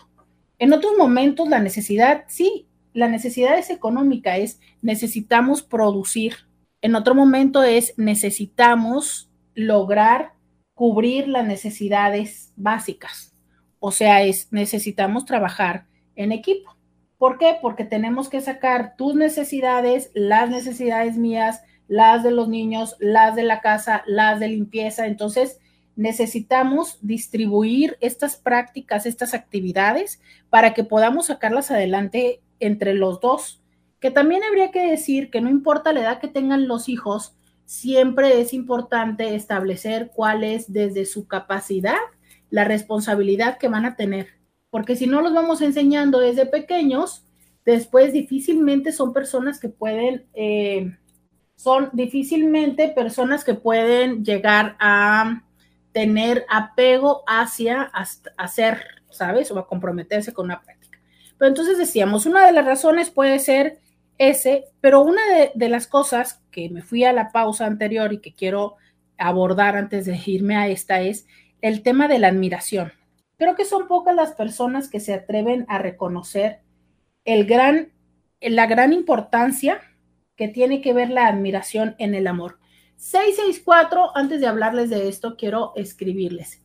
En otros momentos la necesidad, sí, la necesidad es económica, es necesitamos producir. En otro momento es necesitamos lograr cubrir las necesidades básicas. O sea, es necesitamos trabajar en equipo. ¿Por qué? Porque tenemos que sacar tus necesidades, las necesidades mías, las de los niños, las de la casa, las de limpieza. Entonces, necesitamos distribuir estas prácticas, estas actividades para que podamos sacarlas adelante entre los dos. Que también habría que decir que no importa la edad que tengan los hijos, siempre es importante establecer cuál es desde su capacidad la responsabilidad que van a tener. Porque si no los vamos enseñando desde pequeños, después difícilmente son personas que pueden, eh, son difícilmente personas que pueden llegar a tener apego hacia hacer, ¿sabes? O a comprometerse con una práctica. Pero entonces decíamos, una de las razones puede ser ese, pero una de, las cosas que me fui a la pausa anterior y que quiero abordar antes de irme a esta es el tema de la admiración. Creo que son pocas las personas que se atreven a reconocer el gran, la gran importancia que tiene que ver la admiración en el amor. 664, antes de hablarles de esto, quiero escribirles.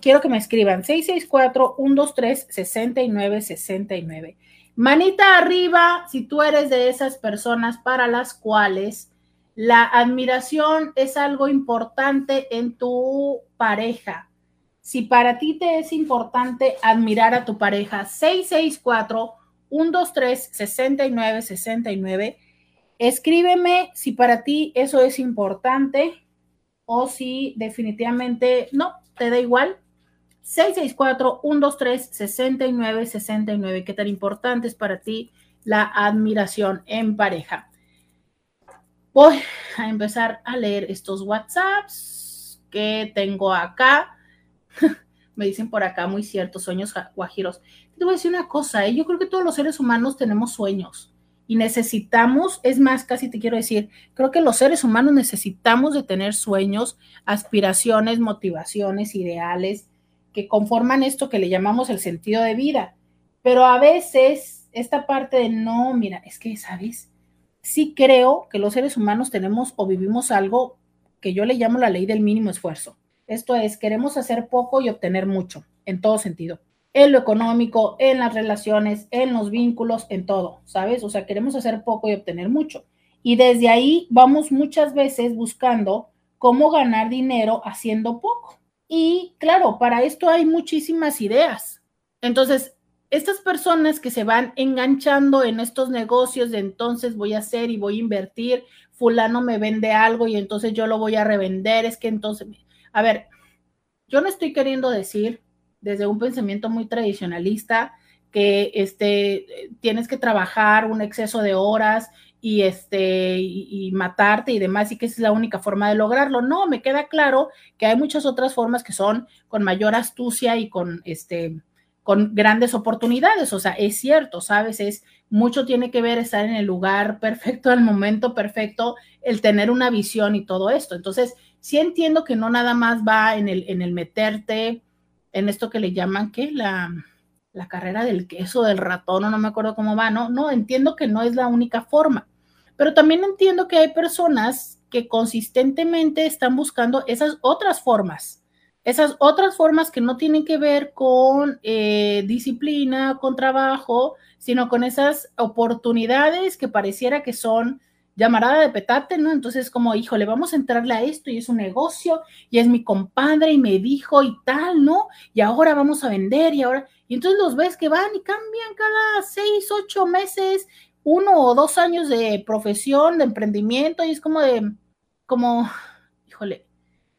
quiero que me escriban 664-123-6969. Manita arriba si tú eres de esas personas para las cuales la admiración es algo importante en tu pareja. Si para ti te es importante admirar a tu pareja, 664-123-6969 Escríbeme si para ti eso es importante o si definitivamente no, te da igual. 664-123-6969. ¿Qué tan importante es para ti la admiración en pareja? Voy a empezar a leer estos WhatsApps que tengo acá. Me dicen por acá, muy cierto, sueños guajiros. Te voy a decir una cosa, ¿eh? yo creo que todos los seres humanos tenemos sueños y necesitamos, es más, casi te quiero decir, creo que los seres humanos necesitamos de tener sueños, aspiraciones, motivaciones, ideales que conforman esto que le llamamos el sentido de vida. Pero a veces esta parte de no, mira, es que, ¿sabes? Sí creo que los seres humanos tenemos o vivimos algo que yo le llamo la ley del mínimo esfuerzo. Esto es, queremos hacer poco y obtener mucho, en todo sentido en lo económico, en las relaciones, en los vínculos, en todo, ¿sabes? O sea, queremos hacer poco y obtener mucho. Y desde ahí vamos muchas veces buscando cómo ganar dinero haciendo poco. Y claro, para esto hay muchísimas ideas. Entonces, estas personas que se van enganchando en estos negocios de entonces voy a hacer y voy a invertir, fulano me vende algo y entonces yo lo voy a revender, es que entonces, a ver, yo no estoy queriendo decir desde un pensamiento muy tradicionalista, que este, tienes que trabajar un exceso de horas y, este, y, matarte y demás, y que esa es la única forma de lograrlo. No, me queda claro que hay muchas otras formas que son con mayor astucia y con, este, con grandes oportunidades. O sea, es cierto, ¿sabes? Es mucho tiene que ver estar en el lugar perfecto, el momento perfecto, el tener una visión y todo esto. Entonces, sí entiendo que no nada más va en el, en el meterte en esto que le llaman, ¿qué? La, la carrera del queso, del ratón, o no me acuerdo cómo va, no, no, entiendo que no es la única forma, pero también entiendo que hay personas que consistentemente están buscando esas otras formas, esas otras formas que no tienen que ver con eh, disciplina, con trabajo, sino con esas oportunidades que pareciera que son llamarada de petate, ¿no? Entonces, como, híjole, vamos a entrarle a esto y es un negocio y es mi compadre y me dijo y tal, ¿no? Y ahora vamos a vender y ahora, y entonces los ves que van y cambian cada seis, ocho meses, uno o dos años de profesión, de emprendimiento y es como de, como, híjole,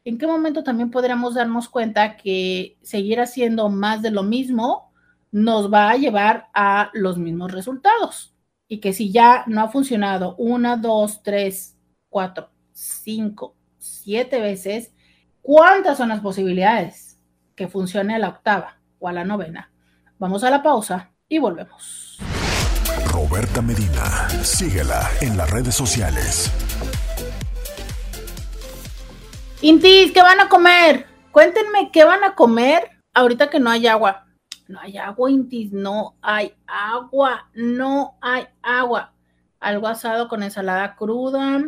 ¿en qué momento también podríamos darnos cuenta que seguir haciendo más de lo mismo nos va a llevar a los mismos resultados? Y que si ya no ha funcionado una, dos, tres, cuatro, cinco, siete veces, ¿cuántas son las posibilidades que funcione a la octava o a la novena? Vamos a la pausa y volvemos. Roberta Medina, síguela en las redes sociales. Intis, ¿qué van a comer? Cuéntenme qué van a comer ahorita que no hay agua. No hay agua, Intis, no hay agua, no hay agua. Algo asado con ensalada cruda,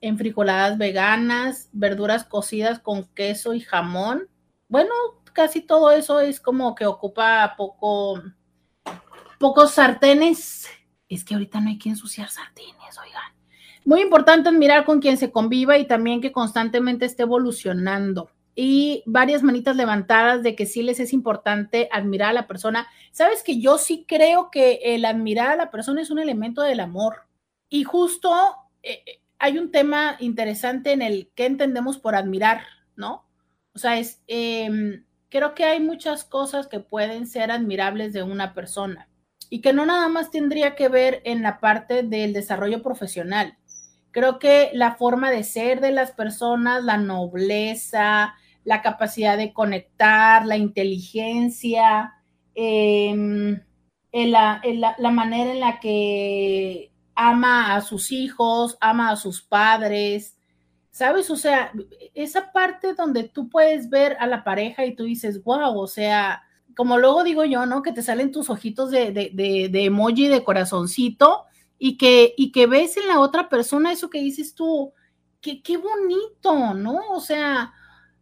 enfrijoladas veganas, verduras cocidas con queso y jamón. Bueno, casi todo eso es como que ocupa poco, pocos sartenes. Es que ahorita no hay que ensuciar sartenes, oigan. Muy importante admirar con quien se conviva y también que constantemente esté evolucionando. Y varias manitas levantadas de que sí les es importante admirar a la persona. Sabes que yo sí creo que el admirar a la persona es un elemento del amor. Y justo eh, hay un tema interesante en el que entendemos por admirar, ¿no? O sea, es, em, creo que hay muchas cosas que pueden ser admirables de una persona y que no nada más tendría que ver en la parte del desarrollo profesional. Creo que la forma de ser de las personas, la nobleza, la capacidad de conectar, la inteligencia, em, la, manera en la que ama a sus hijos, ama a sus padres, ¿sabes? O sea, esa parte donde tú puedes ver a la pareja y tú dices, wow, o sea, como luego digo yo, ¿no? Que te salen tus ojitos de, de, de, emoji de corazoncito y que, y que ves en la otra persona eso que dices tú, que qué bonito, ¿no? O sea,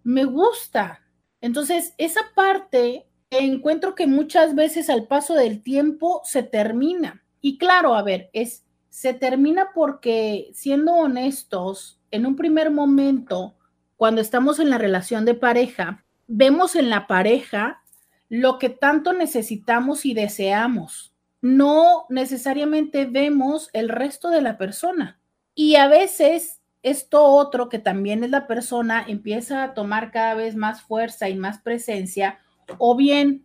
me gusta. Entonces, esa parte encuentro que muchas veces al paso del tiempo se termina. Y claro, a ver, es se termina porque, siendo honestos, en un primer momento, cuando estamos en la relación de pareja, vemos en la pareja lo que tanto necesitamos y deseamos. No necesariamente vemos el resto de la persona. Y a veces esto otro, que también es la persona, empieza a tomar cada vez más fuerza y más presencia, o bien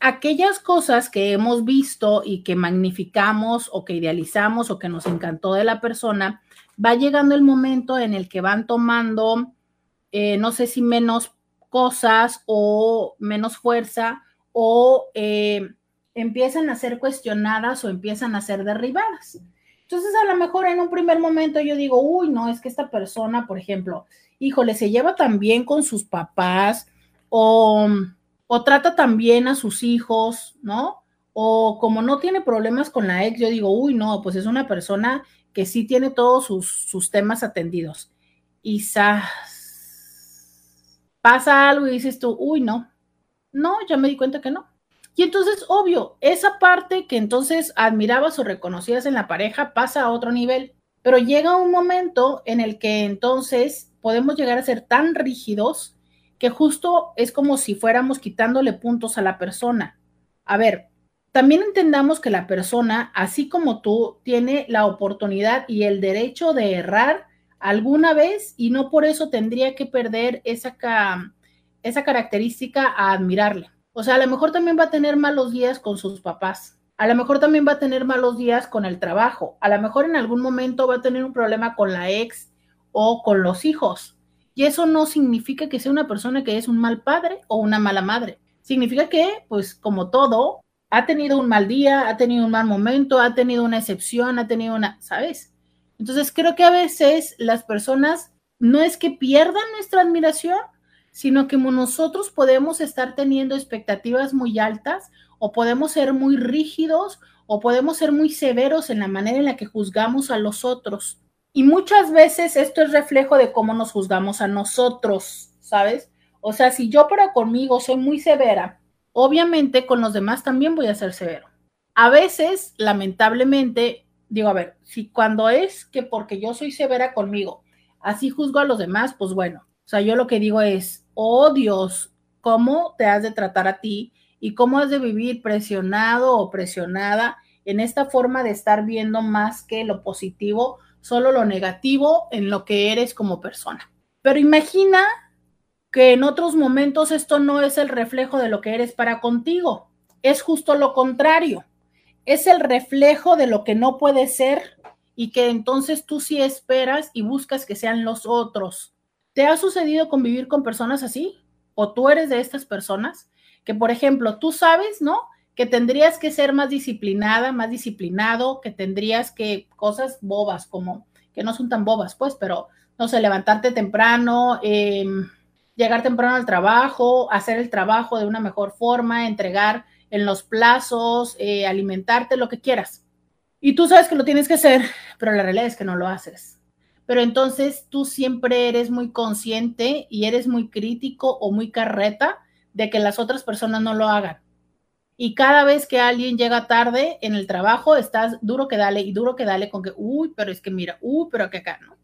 aquellas cosas que hemos visto y que magnificamos o que idealizamos o que nos encantó de la persona, va llegando el momento en el que van tomando, eh, no sé si menos cosas o menos fuerza o eh, empiezan a ser cuestionadas o empiezan a ser derribadas. Entonces, a lo mejor en un primer momento yo digo, uy, no, es que esta persona, por ejemplo, híjole, se lleva tan bien con sus papás o o trata también a sus hijos, ¿no? O como no tiene problemas con la ex, yo digo, uy, no, pues es una persona que sí tiene todos sus, temas atendidos. Y pasa algo y dices tú, uy, no, no, ya me di cuenta que no. Y entonces, obvio, esa parte que entonces admirabas o reconocías en la pareja pasa a otro nivel, pero llega un momento en el que entonces podemos llegar a ser tan rígidos que justo es como si fuéramos quitándole puntos a la persona. A ver, también entendamos que la persona, así como tú, tiene la oportunidad y el derecho de errar alguna vez y no por eso tendría que perder esa, esa característica a admirarle. O sea, a lo mejor también va a tener malos días con sus papás. A lo mejor también va a tener malos días con el trabajo. A lo mejor en algún momento va a tener un problema con la ex o con los hijos. Y eso no significa que sea una persona que es un mal padre o una mala madre. Significa que, pues como todo, ha tenido un mal día, ha tenido un mal momento, ha tenido una excepción, ha tenido una, ¿sabes? Entonces creo que a veces las personas no es que pierdan nuestra admiración, sino que nosotros podemos estar teniendo expectativas muy altas o podemos ser muy rígidos o podemos ser muy severos en la manera en la que juzgamos a los otros. Y muchas veces esto es reflejo de cómo nos juzgamos a nosotros, ¿sabes? O sea, si yo para conmigo soy muy severa, obviamente con los demás también voy a ser severo. A veces, lamentablemente, digo, a ver, si cuando es que porque yo soy severa conmigo, así juzgo a los demás, pues bueno, o sea, yo lo que digo es, oh Dios, ¿cómo te has de tratar a ti y cómo has de vivir presionado o presionada en esta forma de estar viendo más que lo positivo solo lo negativo en lo que eres como persona. Pero imagina que en otros momentos esto no es el reflejo de lo que eres para contigo, es justo lo contrario, es el reflejo de lo que no puede ser y que entonces tú sí esperas y buscas que sean los otros. ¿Te ha sucedido convivir con personas así? ¿O tú eres de estas personas? Que, por ejemplo, tú sabes, ¿no? que tendrías que ser más disciplinada, más disciplinado, que tendrías que cosas bobas, como que no son tan bobas, pues, pero no sé, levantarte temprano, em, llegar temprano al trabajo, hacer el trabajo de una mejor forma, entregar en los plazos, eh, alimentarte, lo que quieras. Y tú sabes que lo tienes que hacer, pero la realidad es que no lo haces. Pero entonces tú siempre eres muy consciente y eres muy crítico o muy carreta de que las otras personas no lo hagan. Y cada vez que alguien llega tarde en el trabajo, estás duro que dale y duro que dale con que, uy, pero es que mira, uy, pero que acá, ¿no?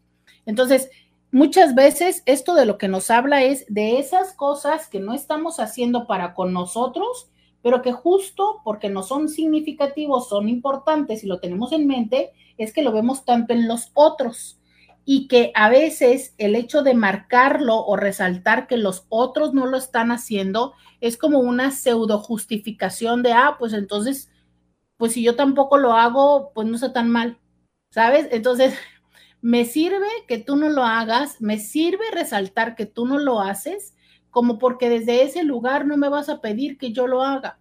Entonces, muchas veces esto de lo que nos habla es de esas cosas que no estamos haciendo para con nosotros, pero que justo porque no son significativos, son importantes y lo tenemos en mente, es que lo vemos tanto en los otros y que a veces el hecho de marcarlo o resaltar que los otros no lo están haciendo es como una pseudo justificación de, ah, pues entonces, pues si yo tampoco lo hago, pues no está tan mal, ¿sabes? Entonces, me sirve que tú no lo hagas, me sirve resaltar que tú no lo haces, como porque desde ese lugar no me vas a pedir que yo lo haga,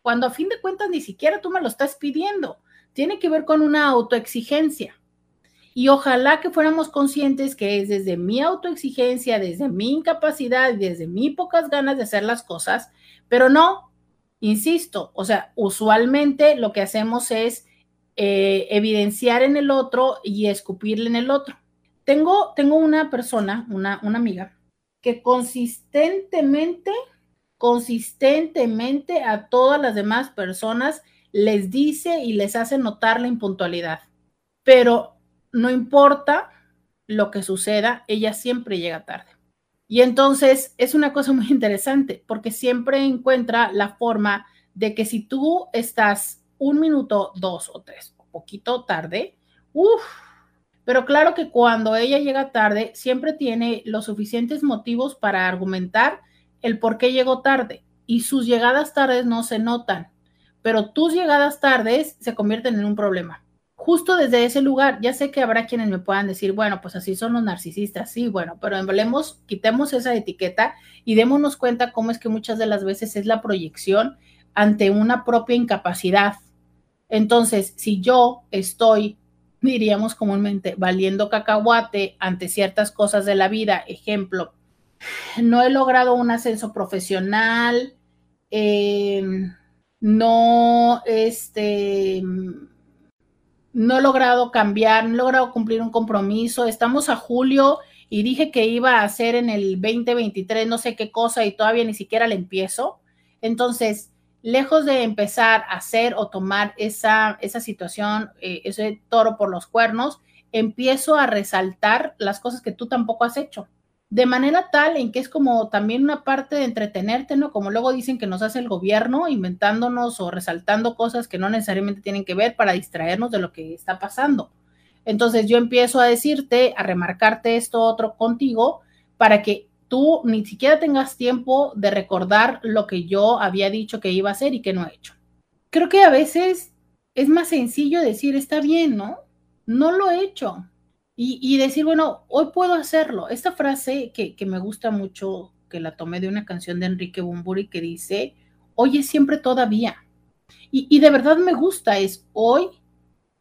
cuando a fin de cuentas ni siquiera tú me lo estás pidiendo. Tiene que ver con una autoexigencia. Y ojalá que fuéramos conscientes que es desde mi autoexigencia, desde mi incapacidad, desde mi pocas ganas de hacer las cosas, pero no, insisto, o sea, usualmente lo que hacemos es eh, evidenciar en el otro y escupirle en el otro. Tengo, tengo una persona, una, una amiga, que consistentemente, consistentemente a todas las demás personas les dice y les hace notar la impuntualidad. Pero no importa lo que suceda, ella siempre llega tarde. Y entonces es una cosa muy interesante porque siempre encuentra la forma de que si tú estás un minuto, dos o tres, o poquito tarde, uff, pero claro que cuando ella llega tarde, siempre tiene los suficientes motivos para argumentar el por qué llegó tarde. Y sus llegadas tardes no se notan, pero tus llegadas tardes se convierten en un problema. Justo desde ese lugar, ya sé que habrá quienes me puedan decir, bueno, pues así son los narcisistas, sí, bueno, pero hablemos, quitemos esa etiqueta y démonos cuenta cómo es que muchas de las veces es la proyección ante una propia incapacidad. Entonces, si yo estoy, diríamos comúnmente, valiendo cacahuate ante ciertas cosas de la vida, ejemplo, no he logrado un ascenso profesional, em, no, este, no he logrado cambiar, no he logrado cumplir un compromiso, estamos a julio y dije que iba a hacer en el 2023 no sé qué cosa y todavía ni siquiera le empiezo. Entonces, lejos de empezar a hacer o tomar esa, esa situación, eh, ese toro por los cuernos, empiezo a resaltar las cosas que tú tampoco has hecho. De manera tal en que es como también una parte de entretenerte, ¿no? Como luego dicen que nos hace el gobierno, inventándonos o resaltando cosas que no necesariamente tienen que ver para distraernos de lo que está pasando. Entonces yo empiezo a decirte, a remarcarte esto otro contigo, para que tú ni siquiera tengas tiempo de recordar lo que yo había dicho que iba a hacer y que no he hecho. Creo que a veces es más sencillo decir, está bien, ¿no? No lo he hecho. Y, decir, bueno, hoy puedo hacerlo. Esta frase que, me gusta mucho, que la tomé de una canción de Enrique Bumburi que dice, hoy es siempre todavía. Y, y de verdad me gusta, es hoy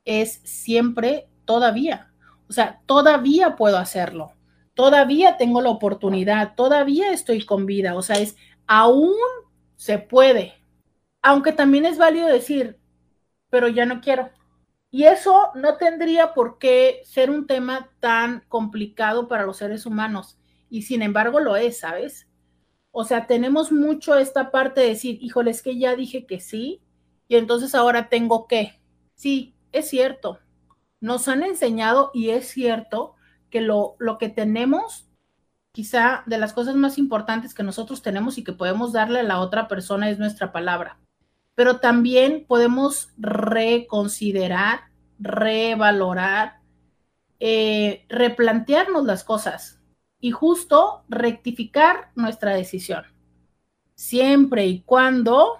es siempre todavía. O sea, todavía puedo hacerlo todavía tengo la oportunidad, todavía estoy con vida, o sea, es aún se puede, aunque también es válido decir, pero ya no quiero. Y eso no tendría por qué ser un tema tan complicado para los seres humanos, y sin embargo lo es, ¿sabes? O sea, tenemos mucho esta parte de decir, híjole, es que ya dije que sí, y entonces ahora tengo que. Sí, es cierto. Nos han enseñado, y es cierto, que lo, lo que tenemos, quizá de las cosas más importantes que nosotros tenemos y que podemos darle a la otra persona es nuestra palabra. Pero también podemos reconsiderar, revalorar, eh, replantearnos las cosas y justo rectificar nuestra decisión. Siempre y cuando,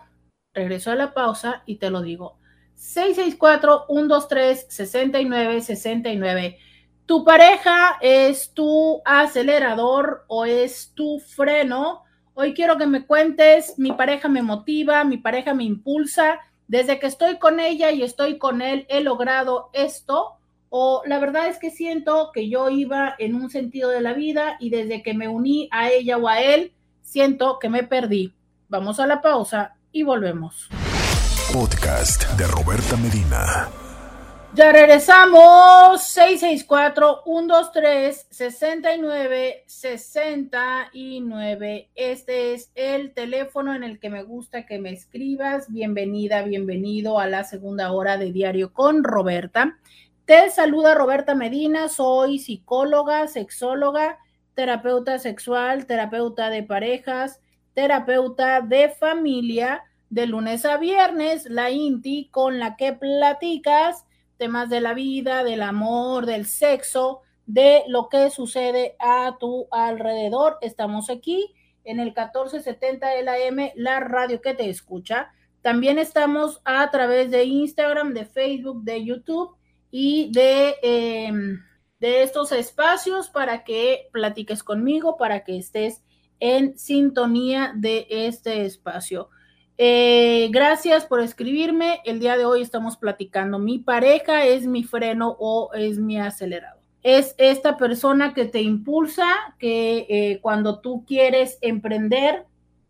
regreso a la pausa y te lo digo, 664-123-6969 tu pareja es tu acelerador o es tu freno. Hoy quiero que me cuentes, mi pareja me motiva, mi pareja me impulsa. Desde que estoy con ella y estoy con él, he logrado esto. O la verdad es que siento que yo iba en un sentido de la vida y desde que me uní a ella o a él, siento que me perdí. Vamos a la pausa y volvemos. podcast de Roberta Medina. Ya regresamos. 664-123-69-69. Este es el teléfono en el que me gusta que me escribas. Bienvenida, bienvenido a la segunda hora de Diario con Roberta. Te saluda Roberta Medina. Soy psicóloga, sexóloga, terapeuta sexual, terapeuta de parejas, terapeuta de familia. De lunes a viernes, la INTI con la que platicas temas de la vida, del amor, del sexo, de lo que sucede a tu alrededor. Estamos aquí en el 1470 de la M, la radio que te escucha. También estamos a través de Instagram, de Facebook, de YouTube y de, em, de estos espacios para que platiques conmigo, para que estés en sintonía de este espacio. Eh, gracias por escribirme. El día de hoy estamos platicando. Mi pareja es mi freno o es mi acelerador. Es esta persona que te impulsa, que eh, cuando tú quieres emprender,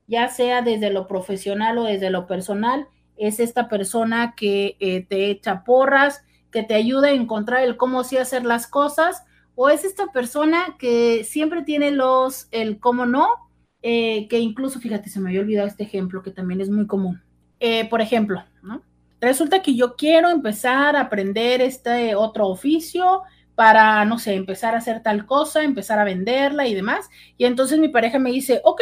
ya sea desde lo profesional o desde lo personal, es esta persona que eh, te echa porras, que te ayuda a encontrar el cómo sí hacer las cosas, o es esta persona que siempre tiene los, el cómo no, eh, que incluso, fíjate, se me había olvidado este ejemplo que también es muy común. Eh, por ejemplo. Resulta que yo quiero empezar a aprender este otro oficio para, no sé, empezar a hacer tal cosa, empezar a venderla y demás. Y entonces mi pareja me dice, ok,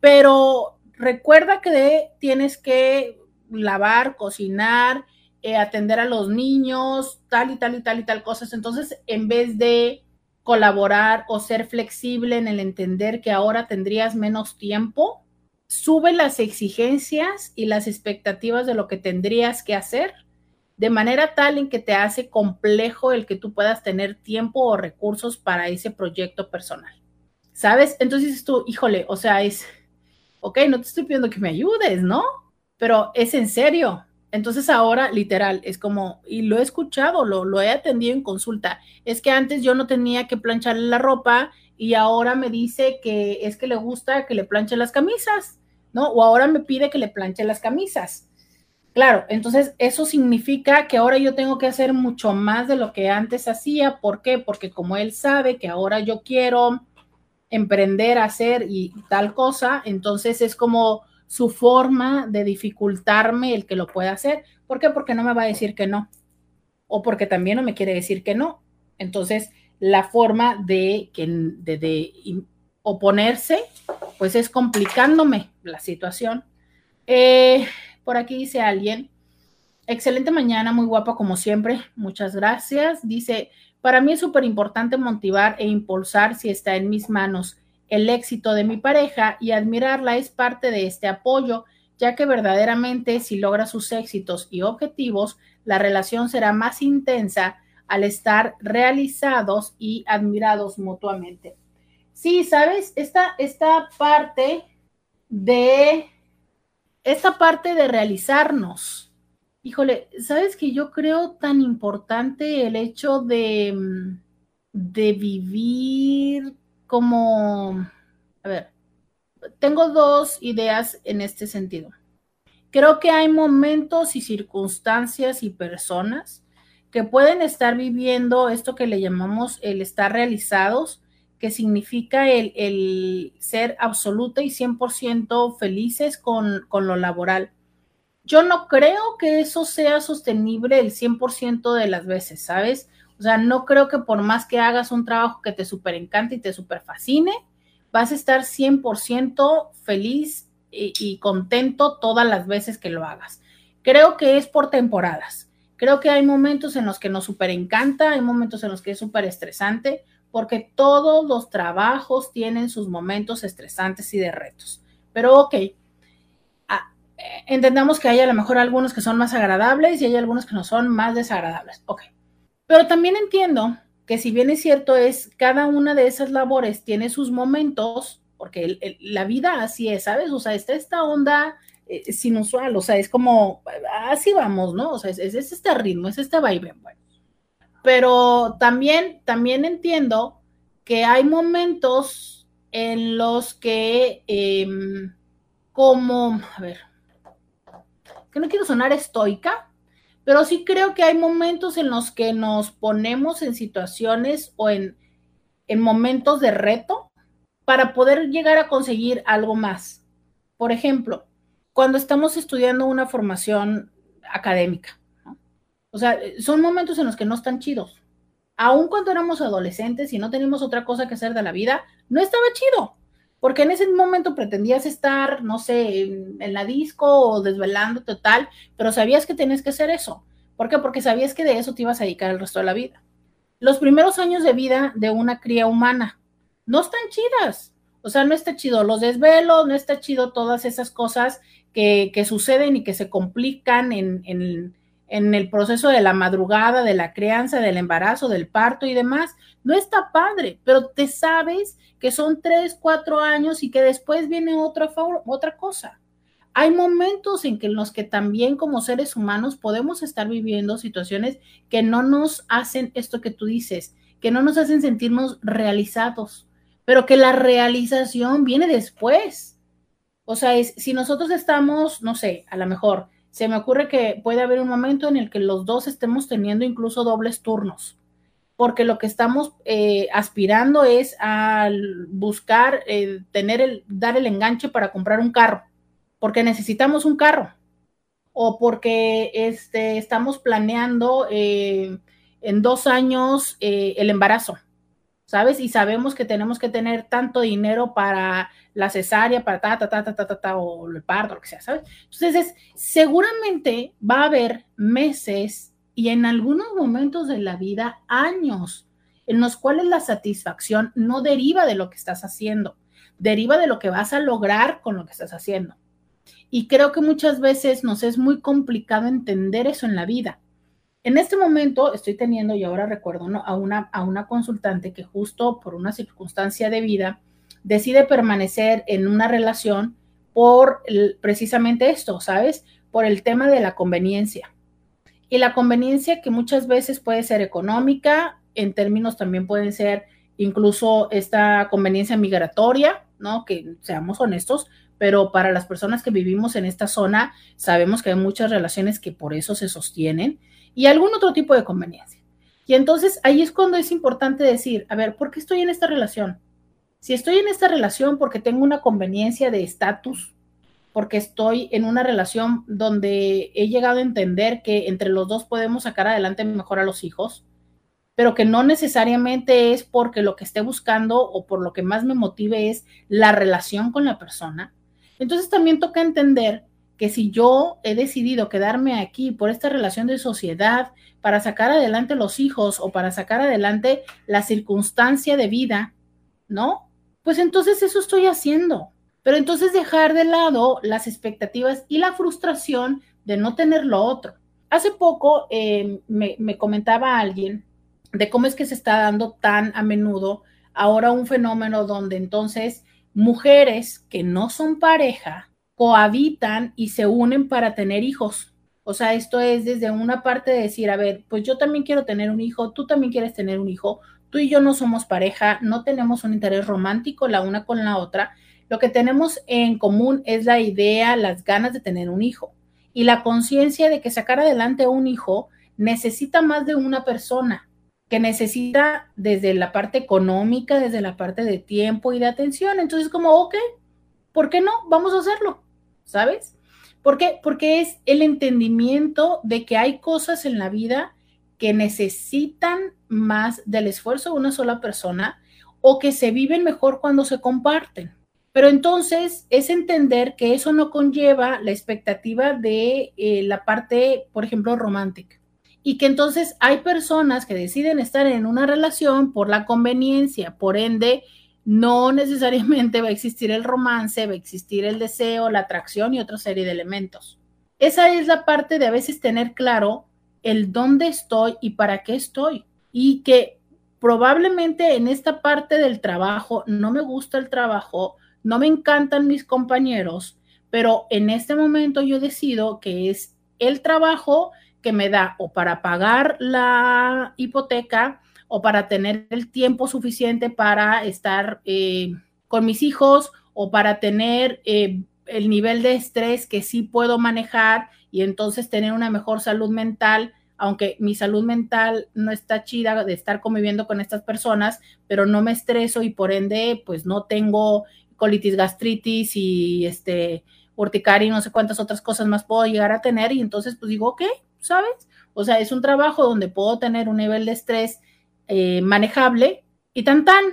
pero recuerda que tienes que lavar, cocinar, eh, atender a los niños, tal y tal y tal y tal cosas. Entonces, en vez de colaborar o ser flexible en el entender que ahora tendrías menos tiempo, sube las exigencias y las expectativas de lo que tendrías que hacer de manera tal en que te hace complejo el que tú puedas tener tiempo o recursos para ese proyecto personal. ¿Sabes? Entonces tú, híjole, o sea, es, ok, no te estoy pidiendo que me ayudes, ¿no? Pero es en serio, entonces ahora, literal, es como, y lo he escuchado, lo, lo he atendido en consulta, es que antes yo no tenía que plancharle la ropa y ahora me dice que es que le gusta que le planche las camisas, ¿no? O ahora me pide que le planche las camisas. Claro, entonces eso significa que ahora yo tengo que hacer mucho más de lo que antes hacía. ¿Por qué? Porque como él sabe que ahora yo quiero emprender, hacer y tal cosa, entonces es como su forma de dificultarme el que lo pueda hacer. ¿Por qué? Porque no me va a decir que no. O porque también no me quiere decir que no. Entonces, la forma de, de, oponerse, pues es complicándome la situación. Eh, por aquí dice alguien, excelente mañana, muy guapa como siempre, muchas gracias. Dice, para mí es súper importante motivar e impulsar si está en mis manos el éxito de mi pareja y admirarla es parte de este apoyo, ya que verdaderamente si logra sus éxitos y objetivos, la relación será más intensa al estar realizados y admirados mutuamente. Sí, sabes, esta, esta parte de esta parte de realizarnos. Híjole, sabes que yo creo tan importante el hecho de, de vivir como, a ver, tengo dos ideas en este sentido. Creo que hay momentos y circunstancias y personas que pueden estar viviendo esto que le llamamos el estar realizados, que significa el, ser absoluta y 100% felices con, con lo laboral. Yo no creo que eso sea sostenible el 100% de las veces, ¿sabes? O sea, no creo que por más que hagas un trabajo que te súper encante y te súper fascine, vas a estar 100% feliz y, contento todas las veces que lo hagas. Creo que es por temporadas. Creo que hay momentos en los que nos súper encanta, hay momentos en los que es súper estresante, porque todos los trabajos tienen sus momentos estresantes y de retos. Pero ok, eh, entendamos que hay a lo mejor algunos que son más agradables y hay algunos que no son más desagradables. Ok, pero también entiendo que si bien es cierto, es cada una de esas labores tiene sus momentos, porque la vida así es, ¿sabes? O sea, está esta onda eh, o sea, es como, así vamos, ¿no? O sea, es, este ritmo, es este vaivén, bueno. Pero también, también entiendo que hay momentos en los que, em, como, a ver, que no quiero sonar estoica, pero sí creo que hay momentos en los que nos ponemos en situaciones o en, en momentos de reto para poder llegar a conseguir algo más. Por ejemplo, cuando estamos estudiando una formación académica, o sea, son momentos en los que no están chidos. Aún cuando éramos adolescentes y no teníamos otra cosa que hacer de la vida, no estaba chido porque en ese momento pretendías estar, no sé, en, la disco o desvelando total, pero sabías que tenías que hacer eso. ¿Por qué? Porque sabías que de eso te ibas a dedicar el resto de la vida. Los primeros años de vida de una cría humana no están chidas. O sea, no está chido los desvelos, no está chido todas esas cosas que, suceden y que se complican en, en el proceso de la madrugada, de la crianza, del embarazo, del parto y demás. No está padre, pero te sabes que son tres, cuatro años y que después viene otra, otra cosa. Hay momentos en, que, en los que también como seres humanos podemos estar viviendo situaciones que no nos hacen esto que tú dices, que no nos hacen sentirnos realizados, pero que la realización viene después. O sea, es, si nosotros estamos, no sé, a lo mejor se me ocurre que puede haber un momento en el que los dos estemos teniendo incluso dobles turnos porque lo que estamos eh, aspirando es a buscar eh, tener el, dar el enganche para comprar un carro, porque necesitamos un carro, o porque este, estamos planeando eh, en dos años el embarazo, ¿sabes? Y sabemos que tenemos que tener tanto dinero para la cesárea, para ta, ta, ta, ta, ta, ta, o el parto, lo que sea, ¿sabes? Entonces, seguramente va a haber meses y en algunos momentos de la vida años en los cuales la satisfacción no deriva de lo que estás haciendo, deriva de lo que vas a lograr con lo que estás haciendo. Y creo que muchas veces nos es muy complicado entender eso en la vida. En este momento estoy teniendo, y ahora recuerdo, a, una, a una consultante que justo por una circunstancia de vida decide permanecer en una relación por precisamente esto, ¿sabes? Por el tema de la conveniencia y la conveniencia que muchas veces puede ser económica, en términos también pueden ser incluso esta conveniencia migratoria, ¿no? Que seamos honestos, pero para las personas que vivimos en esta zona, sabemos que hay muchas relaciones que por eso se sostienen y algún otro tipo de conveniencia. Y entonces ahí es cuando es importante decir, a ver, ¿por qué estoy en esta relación? Si estoy en esta relación porque tengo una conveniencia de estatus, porque estoy en una relación donde he llegado a entender que entre los dos podemos sacar adelante mejor a los hijos, pero que no necesariamente es porque lo que esté buscando o por lo que más me motive es la relación con la persona. Entonces también toca entender que si yo he decidido quedarme aquí por esta relación de sociedad para sacar adelante los hijos o para sacar adelante la circunstancia de vida, ¿no? Pues entonces eso estoy haciendo. Pero entonces dejar de lado las expectativas y la frustración de no tener lo otro. Hace poco eh, me, me comentaba alguien de cómo es que se está dando tan a menudo ahora un fenómeno donde entonces mujeres que no son pareja cohabitan y se unen para tener hijos. O sea, esto es desde una parte de decir, a ver, pues yo también quiero tener un hijo, tú también quieres tener un hijo, tú y yo no somos pareja, no tenemos un interés romántico la una con la otra, lo que tenemos en común es la idea, las ganas de tener un hijo y la conciencia de que sacar adelante un hijo necesita más de una persona, que necesita desde la parte económica, desde la parte de tiempo y de atención. Entonces, como, ok, ¿por qué no? Vamos a hacerlo, ¿sabes? ¿Por qué? Porque es el entendimiento de que hay cosas en la vida que necesitan más del esfuerzo de una sola persona o que se viven mejor cuando se comparten. Pero entonces es entender que eso no conlleva la expectativa de eh, la parte, por ejemplo, romántica. Y que entonces hay personas que deciden estar en una relación por la conveniencia, por ende, no necesariamente va a existir el romance, va a existir el deseo, la atracción y otra serie de elementos. Esa es la parte de a veces tener claro el dónde estoy y para qué estoy. Y que probablemente en esta parte del trabajo no me gusta el trabajo, no me encantan mis compañeros, pero en este momento yo decido que es el trabajo que me da o para pagar la hipoteca o para tener el tiempo suficiente para estar eh, con mis hijos o para tener eh, el nivel de estrés que sí puedo manejar y entonces tener una mejor salud mental, aunque mi salud mental no está chida de estar conviviendo con estas personas, pero no me estreso y por ende, pues no tengo colitis gastritis y este urticaria y no sé cuántas otras cosas más puedo llegar a tener y entonces pues digo, ok, ¿sabes? O sea, es un trabajo donde puedo tener un nivel de estrés eh, manejable y tan tan,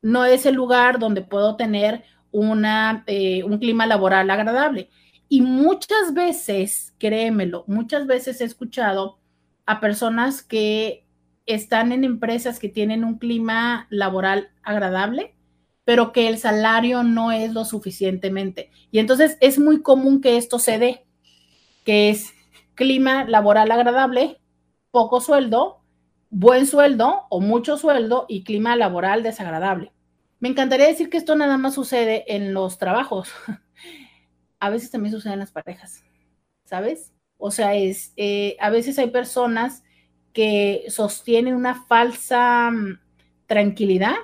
no es el lugar donde puedo tener una, eh, un clima laboral agradable. Y muchas veces, créemelo, muchas veces he escuchado a personas que están en empresas que tienen un clima laboral agradable, pero que el salario no es lo suficientemente. Y entonces es muy común que esto se dé, que es clima laboral agradable, poco sueldo, buen sueldo o mucho sueldo y clima laboral desagradable. Me encantaría decir que esto nada más sucede en los trabajos. A veces también sucede en las parejas, ¿sabes? O sea, es, eh, a veces hay personas que sostienen una falsa mm, tranquilidad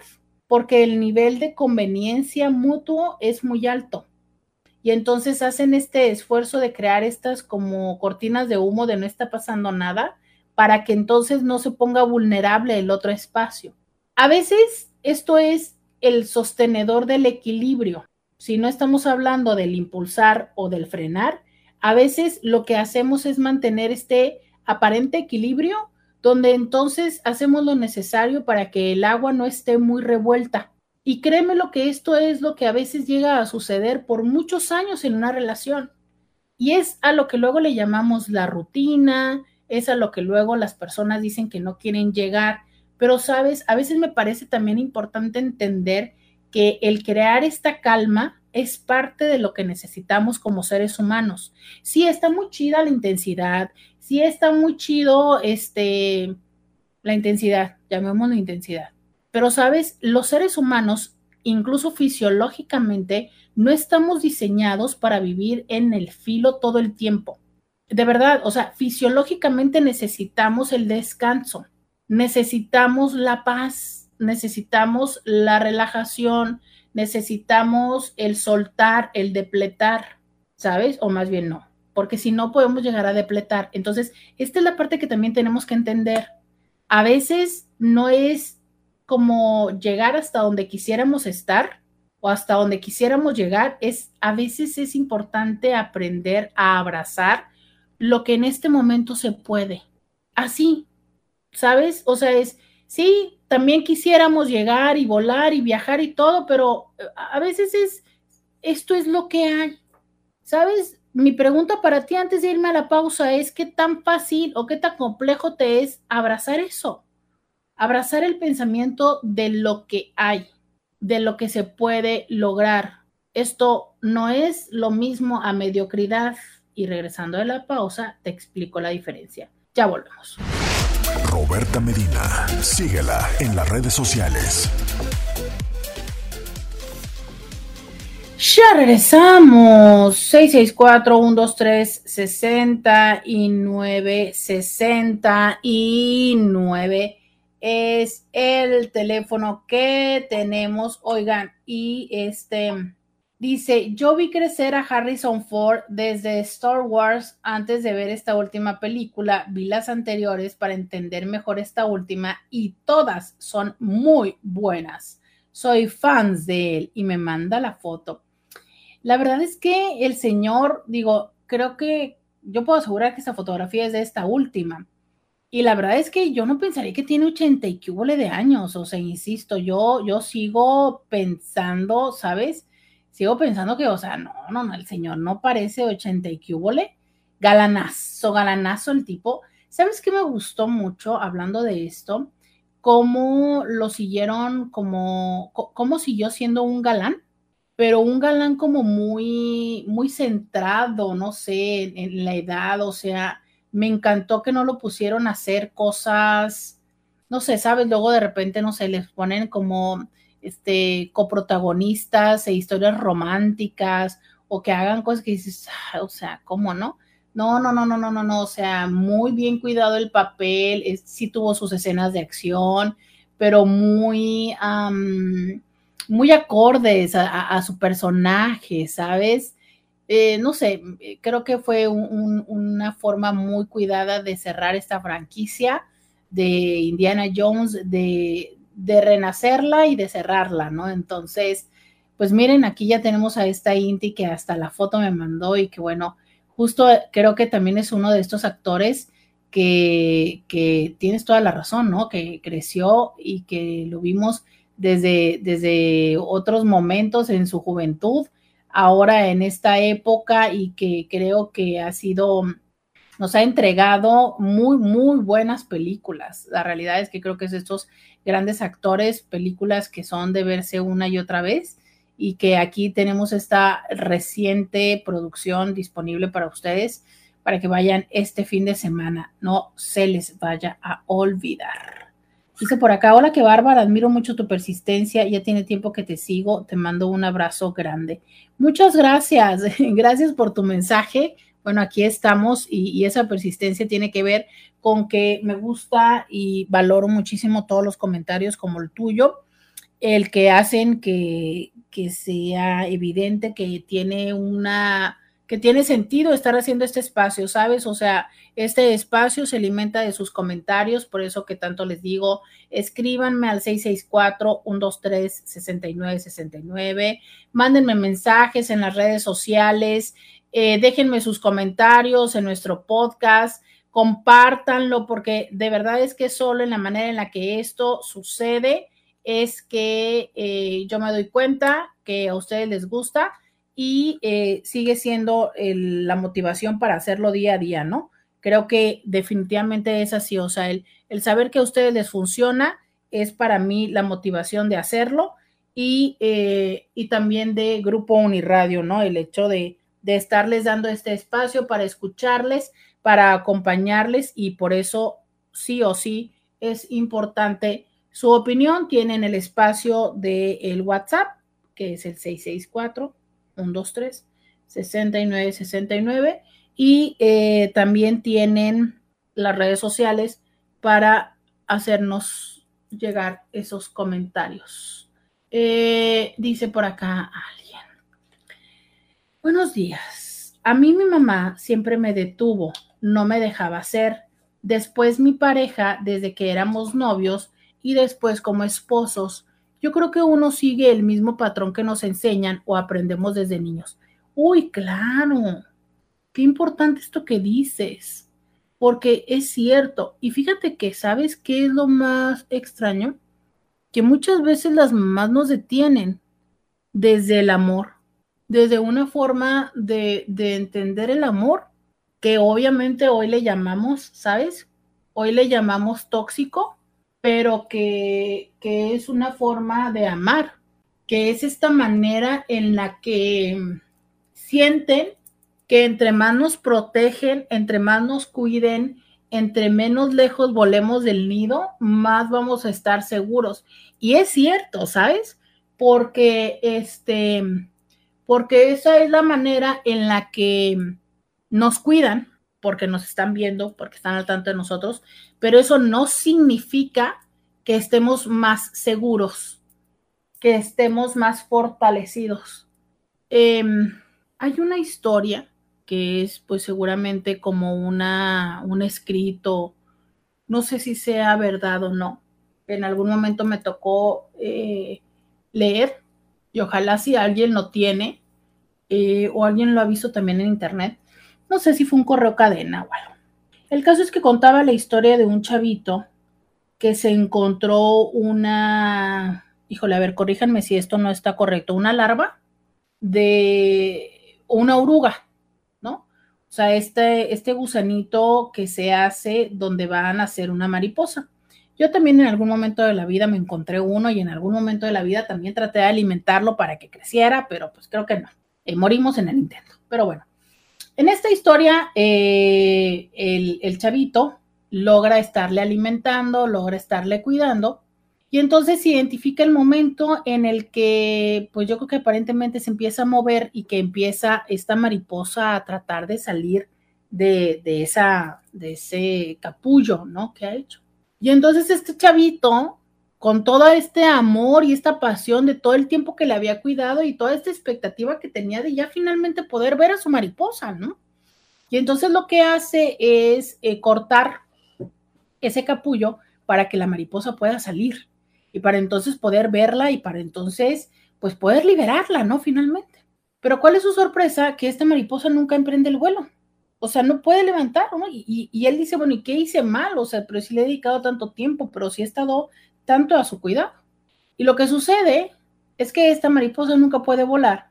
porque el nivel de conveniencia mutuo es muy alto. Y entonces hacen este esfuerzo de crear estas como cortinas de humo de no está pasando nada para que entonces no se ponga vulnerable el otro espacio. A veces esto es el sostenedor del equilibrio. Si no estamos hablando del impulsar o del frenar, a veces lo que hacemos es mantener este aparente equilibrio donde entonces hacemos lo necesario para que el agua no esté muy revuelta. Y créeme lo que esto es lo que a veces llega a suceder por muchos años en una relación. Y es a lo que luego le llamamos la rutina, es a lo que luego las personas dicen que no quieren llegar. Pero, sabes, a veces me parece también importante entender que el crear esta calma es parte de lo que necesitamos como seres humanos. Sí, está muy chida la intensidad, sí está muy chido este, la intensidad, llamémoslo intensidad. Pero, sabes, los seres humanos, incluso fisiológicamente, no estamos diseñados para vivir en el filo todo el tiempo. De verdad, o sea, fisiológicamente necesitamos el descanso, necesitamos la paz, necesitamos la relajación, necesitamos el soltar, el depletar, ¿sabes? O más bien no, porque si no podemos llegar a depletar. Entonces, esta es la parte que también tenemos que entender. A veces no es como llegar hasta donde quisiéramos estar o hasta donde quisiéramos llegar, es a veces es importante aprender a abrazar lo que en este momento se puede. Así, ¿sabes? O sea, es, sí, también quisiéramos llegar y volar y viajar y todo, pero eh, a veces es, esto es lo que hay. ¿Sabes? Mi pregunta para ti antes de irme a la pausa es, ¿qué tan fácil o qué tan complejo te es abrazar eso? Abrazar el pensamiento de lo que hay, de lo que se puede lograr. Esto no es lo mismo a mediocridad. Y regresando de la pausa, te explico la diferencia. Ya volvemos. Roberta Medina. Síguela en las redes sociales. Ya regresamos. 664-123-69, 69 es el teléfono que tenemos. Oigan, y este Dice, yo vi crecer a Harrison Ford desde Star Wars antes de ver esta última película, vi las anteriores para entender mejor esta última y todas son muy buenas. Soy fans de él y me manda la foto. La verdad es que el señor, digo, creo que yo puedo asegurar que esta fotografía es de esta última. Y la verdad es que yo no pensaría que tiene 80 y de años, o sea, insisto, yo, yo sigo pensando, ¿sabes? Sigo pensando que, o sea, no, no, no, el señor no parece 80 y que galanazo, galanazo el tipo. ¿Sabes qué me gustó mucho hablando de esto? Cómo lo siguieron, como, cómo siguió siendo un galán, pero un galán como muy, muy centrado, no sé, en, en la edad, o sea, me encantó que no lo pusieron a hacer cosas, no sé, sabes, luego de repente, no sé, les ponen como este, coprotagonistas e historias románticas o que hagan cosas que dices, ah, o sea, ¿cómo no? No, no, no, no, no, no, no, o sea, muy bien cuidado el papel, sí tuvo sus escenas de acción, pero muy, muy acordes a, su personaje, ¿sabes? eh, no sé, creo que fue una forma muy cuidada de cerrar esta franquicia de Indiana Jones, de, de renacerla y de cerrarla, ¿no? Entonces, pues miren, aquí ya tenemos a esta Inti que hasta la foto me mandó y que bueno, justo creo que también es uno de estos actores que, que tienes toda la razón, ¿no? Que creció y que lo vimos desde, desde otros momentos en su juventud, ahora en esta época y que creo que ha sido nos ha entregado muy, muy buenas películas. La realidad es que creo que es estos grandes actores, películas que son de verse una y otra vez y que aquí tenemos esta reciente producción disponible para ustedes para que vayan este fin de semana. No se les vaya a olvidar. Dice por acá, hola, qué bárbara, admiro mucho tu persistencia, ya tiene tiempo que te sigo, te mando un abrazo grande. Muchas gracias, gracias por tu mensaje bueno, aquí estamos y, esa persistencia tiene que ver con que me gusta y valoro muchísimo todos los comentarios como el tuyo, el que hacen que, que sea evidente que tiene una que tiene sentido estar haciendo este espacio, ¿sabes? O sea, este espacio se alimenta de sus comentarios, por eso que tanto les digo, escríbanme al 664-123-6969, mándenme mensajes en las redes sociales, eh, déjenme sus comentarios en nuestro podcast, compártanlo, porque de verdad es que solo en la manera en la que esto sucede es que eh, yo me doy cuenta que a ustedes les gusta y eh, sigue siendo la motivación para hacerlo día a día, ¿no? Creo que definitivamente es así, o sea, el, el saber que a ustedes les funciona es para mí la motivación de hacerlo y, y también de Grupo Uniradio, ¿no? El hecho de, de estarles dando este espacio para escucharles, para acompañarles y por eso sí o sí es importante su opinión. Tienen el espacio del el WhatsApp, que es el 664-123-6969 y eh, también tienen las redes sociales para hacernos llegar esos comentarios. Eh, dice por acá alguien. Buenos días. A mí mi mamá siempre me detuvo, no me dejaba hacer. Después mi pareja, desde que éramos novios y después como esposos, yo creo que uno sigue el mismo patrón que nos enseñan o aprendemos desde niños. Uy, claro. Qué importante esto que dices, porque es cierto. Y fíjate que, ¿sabes qué es lo más extraño? Que muchas veces las mamás nos detienen desde el amor desde una forma de, entender el amor que obviamente hoy le llamamos, ¿sabes? Hoy le llamamos tóxico, pero que, que es una forma de amar, que es esta manera en la que sienten que entre más nos protegen, entre más nos cuiden, entre menos lejos volemos del nido, más vamos a estar seguros. Y es cierto, ¿sabes? Porque este, porque esa es la manera en la que nos cuidan, porque nos están viendo, porque están al tanto de nosotros, pero eso no significa que estemos más seguros, que estemos más fortalecidos. Em, hay una historia que es pues seguramente como una, un escrito, no sé si sea verdad o no. En algún momento me tocó eh, leer ojalá si alguien lo tiene eh, o alguien lo ha visto también en internet, no sé si fue un correo cadena o algo. El caso es que contaba la historia de un chavito que se encontró una, híjole, a ver, corríjanme si esto no está correcto, una larva de una oruga, ¿no? O sea, este, este gusanito que se hace donde van a hacer una mariposa. Yo también en algún momento de la vida me encontré uno y en algún momento de la vida también traté de alimentarlo para que creciera, pero pues creo que no. Eh, morimos en el intento. Pero bueno, en esta historia eh, el, chavito logra estarle alimentando, logra estarle cuidando. Y entonces se identifica el momento en el que, pues yo creo que aparentemente se empieza a mover y que empieza esta mariposa a tratar de salir de, de ese capullo, ¿no? Que ha hecho. Y entonces este chavito con todo este amor y esta pasión de todo el tiempo que le había cuidado y toda esta expectativa que tenía de ya finalmente poder ver a su mariposa, ¿no? Y entonces lo que hace es eh, cortar ese capullo para que la mariposa pueda salir y para entonces poder verla y para entonces pues poder liberarla, ¿no? Finalmente. Pero ¿cuál es su sorpresa? Que esta mariposa nunca emprende el vuelo. O sea, no puede levantar, ¿no? Y, él dice, bueno, ¿y qué hice mal? O sea, pero si le he dedicado tanto tiempo, pero si he estado tanto a su cuidado. Y lo que sucede es que esta mariposa nunca puede volar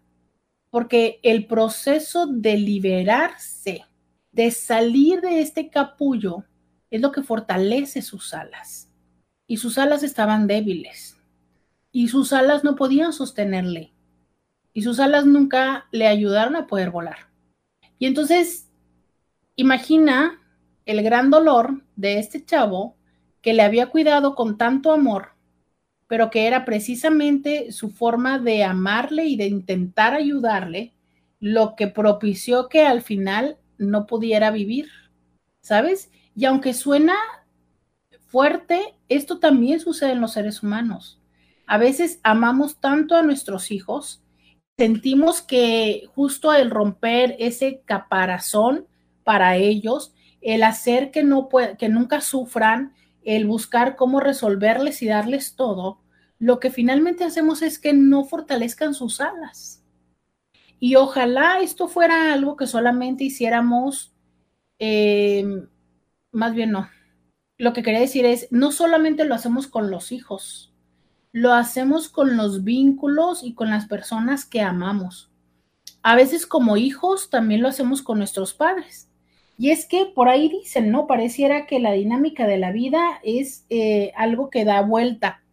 porque el proceso de liberarse, de salir de este capullo, es lo que fortalece sus alas. Y sus alas estaban débiles. Y sus alas no podían sostenerle. Y sus alas nunca le ayudaron a poder volar. Y entonces, imagina el gran dolor de este chavo que le había cuidado con tanto amor, pero que era precisamente su forma de amarle y de intentar ayudarle, lo que propició que al final no pudiera vivir, ¿sabes? Y aunque suena fuerte, esto también sucede en los seres humanos. A veces amamos tanto a nuestros hijos, sentimos que justo el romper ese caparazón para ellos, el hacer que no que nunca sufran, el buscar cómo resolverles y darles todo, lo que finalmente hacemos es que no fortalezcan sus alas. Y ojalá esto fuera algo que solamente hiciéramos, eh, más bien no. Lo que quería decir es, no solamente lo hacemos con los hijos, lo hacemos con los vínculos y con las personas que amamos. A veces como hijos también lo hacemos con nuestros padres. Y es que por ahí dicen, ¿no? Pareciera que la dinámica de la vida es eh, algo que da vuelta.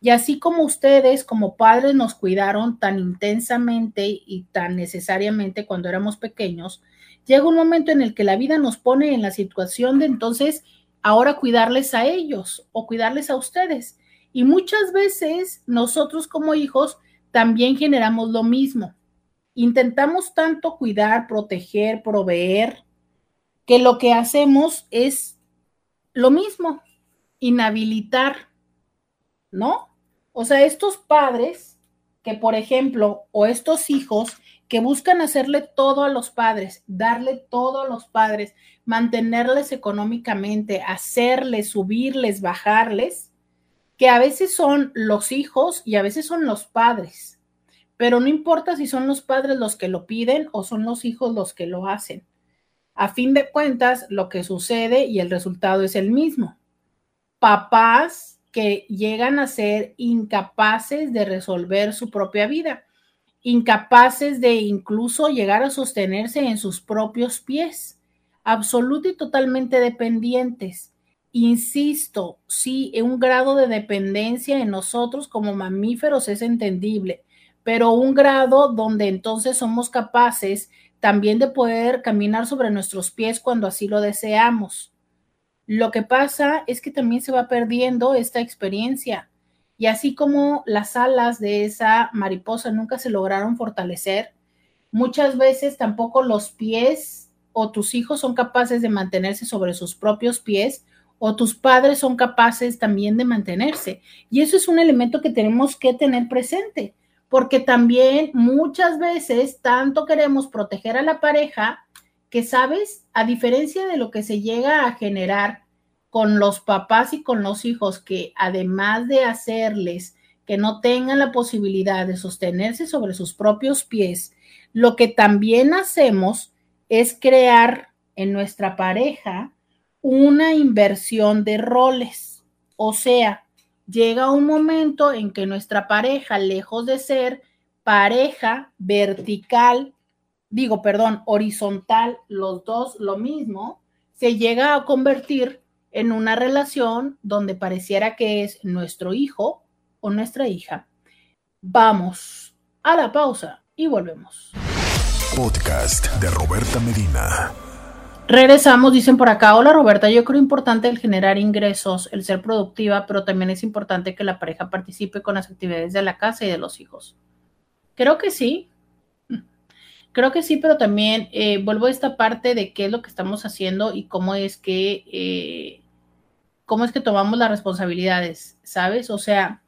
Y así como ustedes como padres nos cuidaron tan intensamente y tan necesariamente cuando éramos pequeños, llega un momento en el que la vida nos pone en la situación de entonces ahora cuidarles a ellos o cuidarles a ustedes. Y muchas veces nosotros como hijos también generamos lo mismo. Intentamos tanto cuidar, proteger, proveer, que lo que hacemos es lo mismo, inhabilitar, ¿no? O sea, estos padres que, por ejemplo, o estos hijos que buscan hacerle todo a los padres, darle todo a los padres, mantenerles económicamente, hacerles, subirles, bajarles, que a veces son los hijos y a veces son los padres. Pero no importa si son los padres los que lo piden o son los hijos los que lo hacen. A fin de cuentas, lo que sucede y el resultado es el mismo. Papás que llegan a ser incapaces de resolver su propia vida, incapaces de incluso llegar a sostenerse en sus propios pies, absoluto y totalmente dependientes. Insisto, sí, un grado de dependencia en nosotros como mamíferos es entendible, pero un grado donde entonces somos capaces también de poder caminar sobre nuestros pies cuando así lo deseamos. Lo que pasa es que también se va perdiendo esta experiencia y así como las alas de esa mariposa nunca se lograron fortalecer, muchas veces tampoco los pies o tus hijos son capaces de mantenerse sobre sus propios pies o tus padres son capaces también de mantenerse. Y eso es un elemento que tenemos que tener presente porque también muchas veces tanto queremos proteger a la pareja que, sabes, a diferencia de lo que se llega a generar con los papás y con los hijos, que además de hacerles que no tengan la posibilidad de sostenerse sobre sus propios pies, lo que también hacemos es crear en nuestra pareja una inversión de roles. O sea, llega un momento en que nuestra pareja, lejos de ser pareja vertical, digo, perdón, horizontal, los dos lo mismo, se llega a convertir en una relación donde pareciera que es nuestro hijo o nuestra hija. Vamos a la pausa y volvemos. Podcast de Roberta Medina. Regresamos, dicen por acá, hola Roberta, yo creo importante el generar ingresos, el ser productiva, pero también es importante que la pareja participe con las actividades de la casa y de los hijos. Creo que sí, creo que sí, pero también eh, vuelvo a esta parte de qué es lo que estamos haciendo y cómo es que, eh, cómo es que tomamos las responsabilidades, ¿sabes? O sea,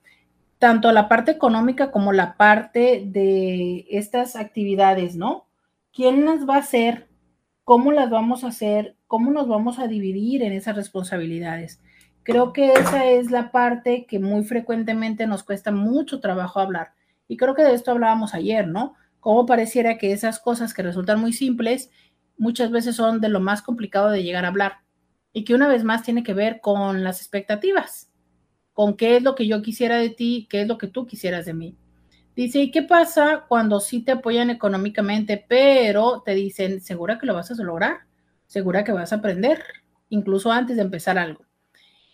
tanto la parte económica como la parte de estas actividades, ¿no? ¿Quién las va a hacer? ¿Cómo las vamos a hacer? ¿Cómo nos vamos a dividir en esas responsabilidades? Creo que esa es la parte que muy frecuentemente nos cuesta mucho trabajo hablar. Y creo que de esto hablábamos ayer, ¿no? Cómo pareciera que esas cosas que resultan muy simples muchas veces son de lo más complicado de llegar a hablar. Y que una vez más tiene que ver con las expectativas, con qué es lo que yo quisiera de ti, qué es lo que tú quisieras de mí. Dice, ¿y qué pasa cuando sí te apoyan económicamente, pero te dicen, segura que lo vas a lograr? ¿Segura que vas a aprender? Incluso antes de empezar algo.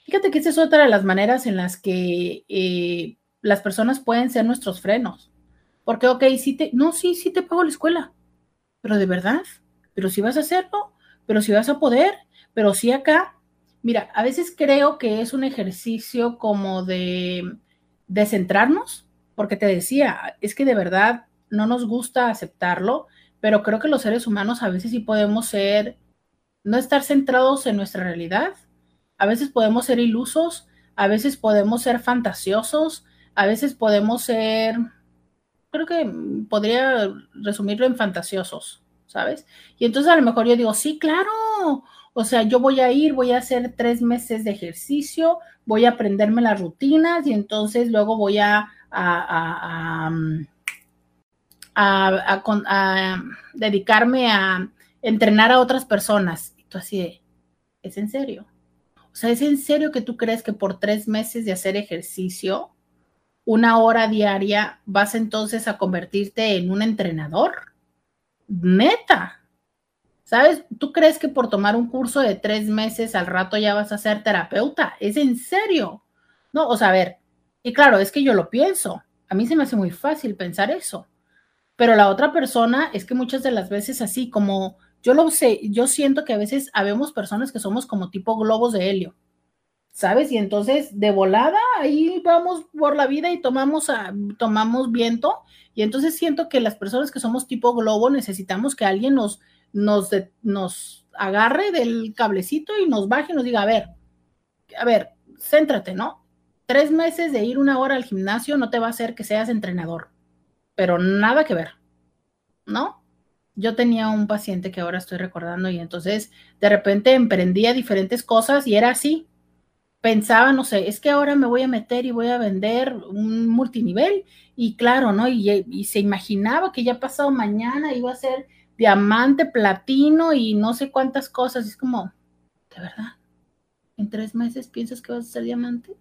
Fíjate que esa es otra de las maneras en las que eh, las personas pueden ser nuestros frenos. Porque, ok, sí te, no, sí, sí te pago la escuela, pero de verdad, pero si vas a hacerlo, pero si vas a poder, pero sí acá. Mira, a veces creo que es un ejercicio como de, de centrarnos, porque te decía, es que de verdad no nos gusta aceptarlo, pero creo que los seres humanos a veces sí podemos ser, no estar centrados en nuestra realidad, a veces podemos ser ilusos, a veces podemos ser fantasiosos, a veces podemos ser, creo que podría resumirlo en fantasiosos, ¿sabes? Y entonces a lo mejor yo digo, sí, claro, o sea, yo voy a ir, voy a hacer tres meses de ejercicio, voy a aprenderme las rutinas y entonces luego voy a, a, a, dedicarme a entrenar a otras personas. Y tú así ¿es en serio? O sea, ¿es en serio que tú crees que por tres meses de hacer ejercicio, una hora diaria, vas entonces a convertirte en un entrenador? Neta. ¿Sabes? ¿Tú crees que por tomar un curso de tres meses al rato ya vas a ser terapeuta? ¿Es en serio? No, o sea, a ver, y claro, es que yo lo pienso. A mí se me hace muy fácil pensar eso. Pero la otra persona es que muchas de las veces así como yo lo sé, yo siento que a veces habemos personas que somos como tipo globos de helio. ¿Sabes? Y entonces de volada ahí vamos por la vida y tomamos, tomamos viento. Y entonces siento que las personas que somos tipo globo necesitamos que alguien nos, nos, nos agarre del cablecito y nos baje y nos diga, a ver, a ver, céntrate, ¿no? Tres meses de ir una hora al gimnasio no te va a hacer que seas entrenador, pero nada que ver, ¿no? Yo tenía un paciente que ahora estoy recordando y entonces de repente emprendía diferentes cosas y era así. Pensaba, no sé, es que ahora me voy a meter y voy a vender un multinivel y claro, ¿no? Y, y se imaginaba que ya pasado mañana iba a ser diamante, platino y no sé cuántas cosas. es como, ¿de verdad? ¿En tres meses piensas que vas a ser diamante?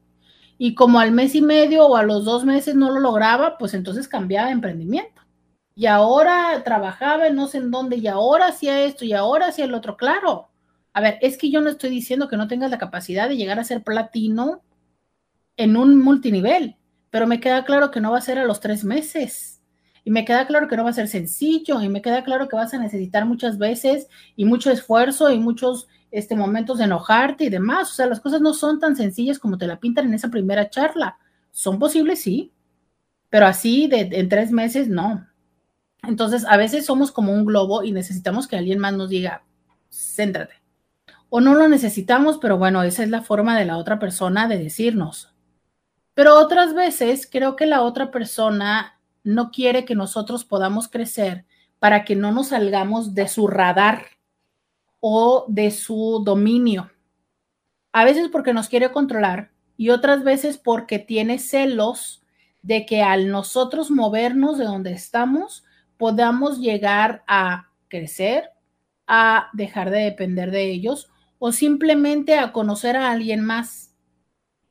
Y como al mes y medio o a los dos meses no lo lograba, pues entonces cambiaba de emprendimiento. Y ahora trabajaba no sé en dónde, y ahora hacía esto, y ahora hacía el otro. Claro. A ver, es que yo no estoy diciendo que no tengas la capacidad de llegar a ser platino en un multinivel, pero me queda claro que no va a ser a los tres meses y me queda claro que no va a ser sencillo y me queda claro que vas a necesitar muchas veces y mucho esfuerzo y muchos este, momentos de enojarte y demás. O sea, las cosas no son tan sencillas como te la pintan en esa primera charla. Son posibles, sí, pero así de, en tres meses no. Entonces, a veces somos como un globo y necesitamos que alguien más nos diga, céntrate. O no lo necesitamos, pero bueno, esa es la forma de la otra persona de decirnos. Pero otras veces creo que la otra persona no quiere que nosotros podamos crecer para que no nos salgamos de su radar o de su dominio. A veces porque nos quiere controlar y otras veces porque tiene celos de que al nosotros movernos de donde estamos podamos llegar a crecer, a dejar de depender de ellos o simplemente a conocer a alguien más.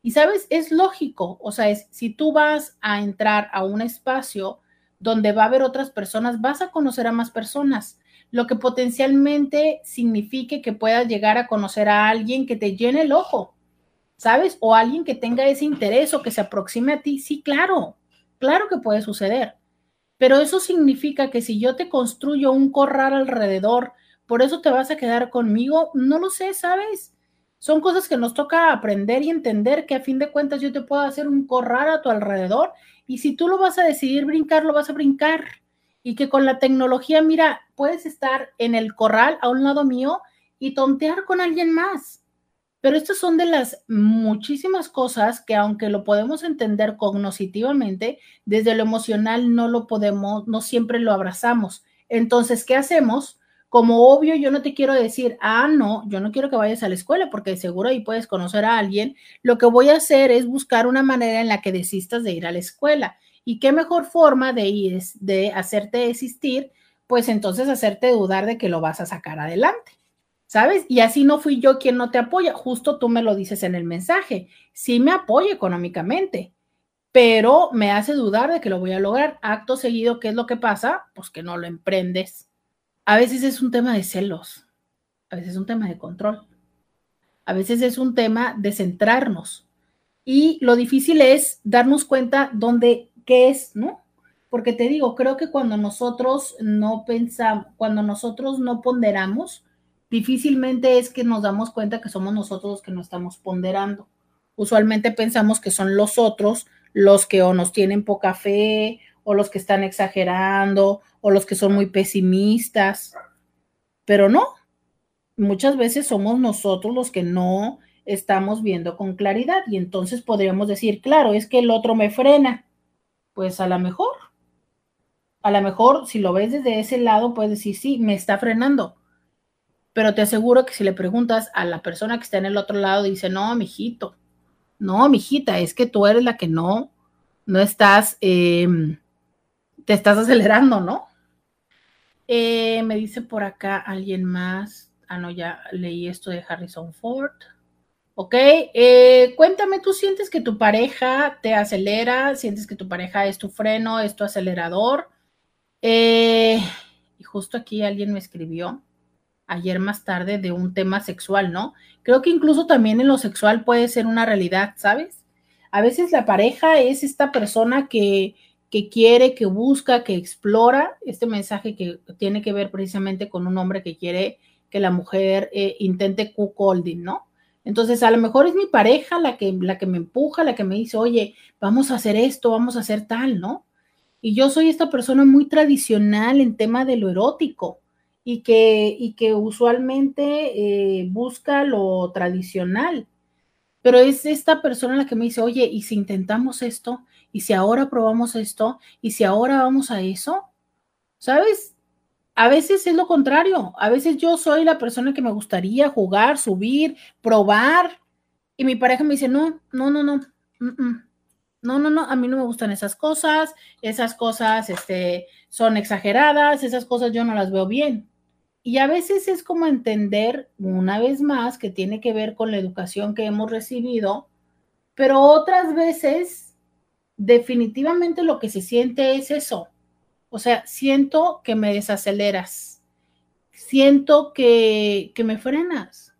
Y sabes, es lógico, o sea, es, si tú vas a entrar a un espacio donde va a haber otras personas, vas a conocer a más personas, lo que potencialmente signifique que puedas llegar a conocer a alguien que te llene el ojo, ¿sabes? O alguien que tenga ese interés o que se aproxime a ti. Sí, claro, claro que puede suceder. Pero eso significa que si yo te construyo un corral alrededor, por eso te vas a quedar conmigo, no lo sé, ¿sabes? Son cosas que nos toca aprender y entender que a fin de cuentas yo te puedo hacer un corral a tu alrededor y si tú lo vas a decidir brincar, lo vas a brincar. Y que con la tecnología, mira, puedes estar en el corral a un lado mío y tontear con alguien más. Pero estas son de las muchísimas cosas que aunque lo podemos entender cognitivamente, desde lo emocional no lo podemos, no siempre lo abrazamos. Entonces, ¿qué hacemos? Como obvio, yo no te quiero decir, ah, no, yo no quiero que vayas a la escuela porque seguro ahí puedes conocer a alguien. Lo que voy a hacer es buscar una manera en la que desistas de ir a la escuela. ¿Y qué mejor forma de ir, de hacerte desistir? Pues entonces hacerte dudar de que lo vas a sacar adelante. ¿sabes? Y así no fui yo quien no te apoya, justo tú me lo dices en el mensaje, sí me apoya económicamente, pero me hace dudar de que lo voy a lograr. Acto seguido, ¿qué es lo que pasa? Pues que no lo emprendes. A veces es un tema de celos, a veces es un tema de control, a veces es un tema de centrarnos. Y lo difícil es darnos cuenta dónde, qué es, ¿no? Porque te digo, creo que cuando nosotros no pensamos, cuando nosotros no ponderamos, difícilmente es que nos damos cuenta que somos nosotros los que no estamos ponderando. Usualmente pensamos que son los otros los que o nos tienen poca fe, o los que están exagerando, o los que son muy pesimistas, pero no. Muchas veces somos nosotros los que no estamos viendo con claridad y entonces podríamos decir, claro, es que el otro me frena. Pues a lo mejor, a lo mejor si lo ves desde ese lado, puedes decir, sí, me está frenando, pero te aseguro que si le preguntas a la persona que está en el otro lado, dice, no, mijito, no, mijita, es que tú eres la que no, no estás, em, te estás acelerando, ¿no? Eh, me dice por acá alguien más, ah, no, ya leí esto de Harrison Ford. Ok, eh, cuéntame, ¿tú sientes que tu pareja te acelera? ¿Sientes que tu pareja es tu freno, es tu acelerador? Eh, y justo aquí alguien me escribió ayer más tarde de un tema sexual, ¿no? Creo que incluso también en lo sexual puede ser una realidad, ¿sabes? A veces la pareja es esta persona que, que quiere, que busca, que explora, este mensaje que tiene que ver precisamente con un hombre que quiere que la mujer eh, intente cuckolding, ¿no? Entonces, a lo mejor es mi pareja la que, la que me empuja, la que me dice, oye, vamos a hacer esto, vamos a hacer tal, ¿no? Y yo soy esta persona muy tradicional en tema de lo erótico y que, y que usualmente eh, busca lo tradicional. Pero es esta persona la que me dice, oye, ¿y si intentamos esto? ¿Y si ahora probamos esto? ¿Y si ahora vamos a eso? ¿Sabes? A veces es lo contrario. A veces yo soy la persona que me gustaría jugar, subir, probar. Y mi pareja me dice, no, no, no, no. No, no, no, a mí no me gustan esas cosas, esas cosas este, son exageradas, esas cosas yo no las veo bien. Y a veces es como entender, una vez más, que tiene que ver con la educación que hemos recibido, pero otras veces definitivamente lo que se siente es eso. O sea, siento que me desaceleras, siento que, me frenas,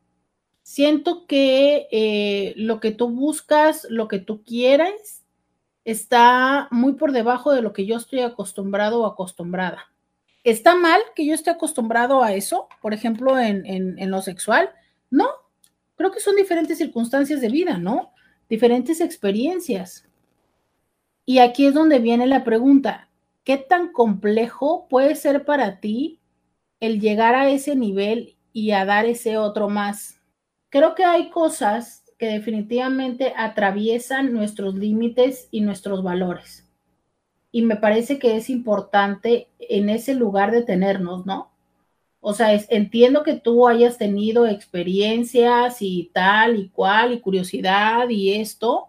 siento que eh, lo que tú buscas, lo que tú quieras, está muy por debajo de lo que yo estoy acostumbrado o acostumbrada. ¿Está mal que yo esté acostumbrado a eso, por ejemplo, en, lo sexual? No, creo que son diferentes circunstancias de vida, ¿no? Diferentes experiencias. Y aquí es donde viene la pregunta, ¿qué tan complejo puede ser para ti el llegar a ese nivel y a dar ese otro más? Creo que hay cosas que definitivamente atraviesan nuestros límites y nuestros valores y me parece que es importante en ese lugar detenernos, ¿no? O sea, entiendo que tú hayas tenido experiencias y tal y cual y curiosidad y esto,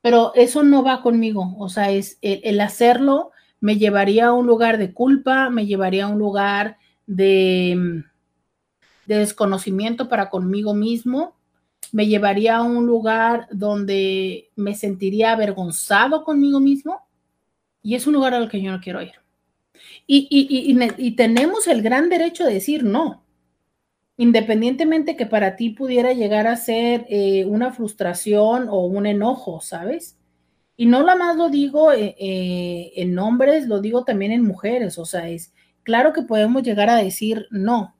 pero eso no va conmigo. O sea, es el, hacerlo me llevaría a un lugar de culpa, me llevaría a un lugar de, de desconocimiento para conmigo mismo, me llevaría a un lugar donde me sentiría avergonzado conmigo mismo y es un lugar al que yo no quiero ir. Y, tenemos el gran derecho de decir no, independientemente que para ti pudiera llegar a ser eh, una frustración o un enojo, ¿sabes? Y no la más lo digo eh, eh, en hombres, lo digo también en mujeres, o sea, es claro que podemos llegar a decir no,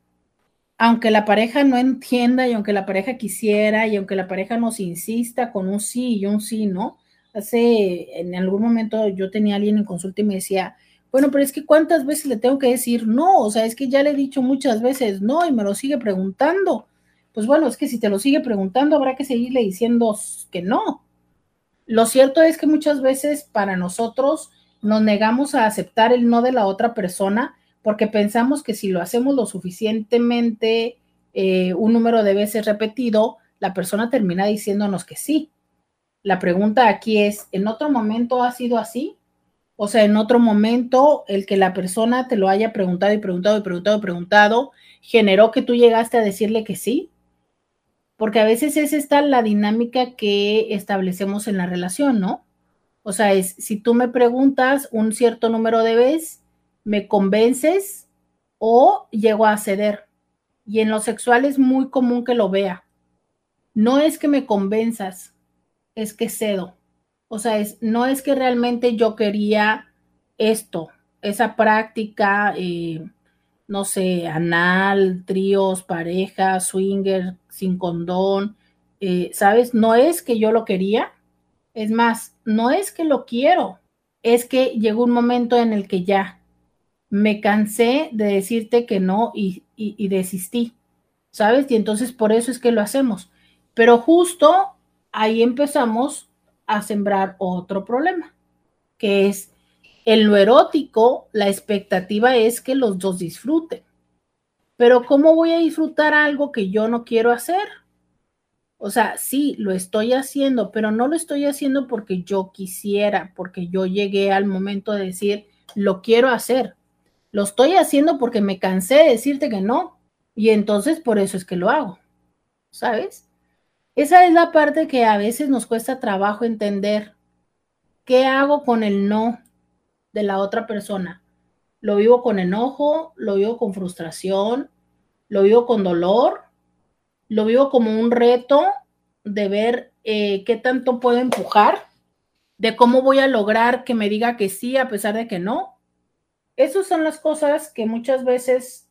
aunque la pareja no entienda y aunque la pareja quisiera y aunque la pareja nos insista con un sí y un sí, ¿no? hace, en algún momento yo tenía a alguien en consulta y me decía, bueno, pero es que cuántas veces le tengo que decir no, o sea, es que ya le he dicho muchas veces no y me lo sigue preguntando. pues bueno, es que si te lo sigue preguntando, habrá que seguirle diciendo que no. Lo cierto es que muchas veces para nosotros nos negamos a aceptar el no de la otra persona porque pensamos que si lo hacemos lo suficientemente, eh, un número de veces repetido, la persona termina diciéndonos que sí. La pregunta aquí es, ¿en otro momento ha sido así? O sea, en otro momento el que la persona te lo haya preguntado y preguntado y preguntado y preguntado, generó que tú llegaste a decirle que sí. Porque a veces es esta la dinámica que establecemos en la relación, ¿no? O sea, es si tú me preguntas un cierto número de veces, me convences o llego a ceder. Y en lo sexual es muy común que lo vea. No es que me convenzas, es que cedo. O sea, es, no es que realmente yo quería esto, esa práctica, eh, no sé, anal, tríos, pareja, swinger, sin condón, eh, ¿sabes? No es que yo lo quería, es más, no es que lo quiero, es que llegó un momento en el que ya me cansé de decirte que no y, y desistí, ¿sabes? Y entonces por eso es que lo hacemos. Pero justo ahí empezamos a sembrar otro problema, que es en lo erótico, la expectativa es que los dos disfruten. Pero ¿cómo voy a disfrutar algo que yo no quiero hacer? O sea, sí, lo estoy haciendo, pero no lo estoy haciendo porque yo quisiera, porque yo llegué al momento de decir, lo quiero hacer. Lo estoy haciendo porque me cansé de decirte que no. Y entonces por eso es que lo hago. ¿Sabes? Esa es la parte que a veces nos cuesta trabajo entender. ¿Qué hago con el no? de la otra persona. Lo vivo con enojo, lo vivo con frustración, lo vivo con dolor, lo vivo como un reto de ver eh, qué tanto puedo empujar, de cómo voy a lograr que me diga que sí a pesar de que no. Esas son las cosas que muchas veces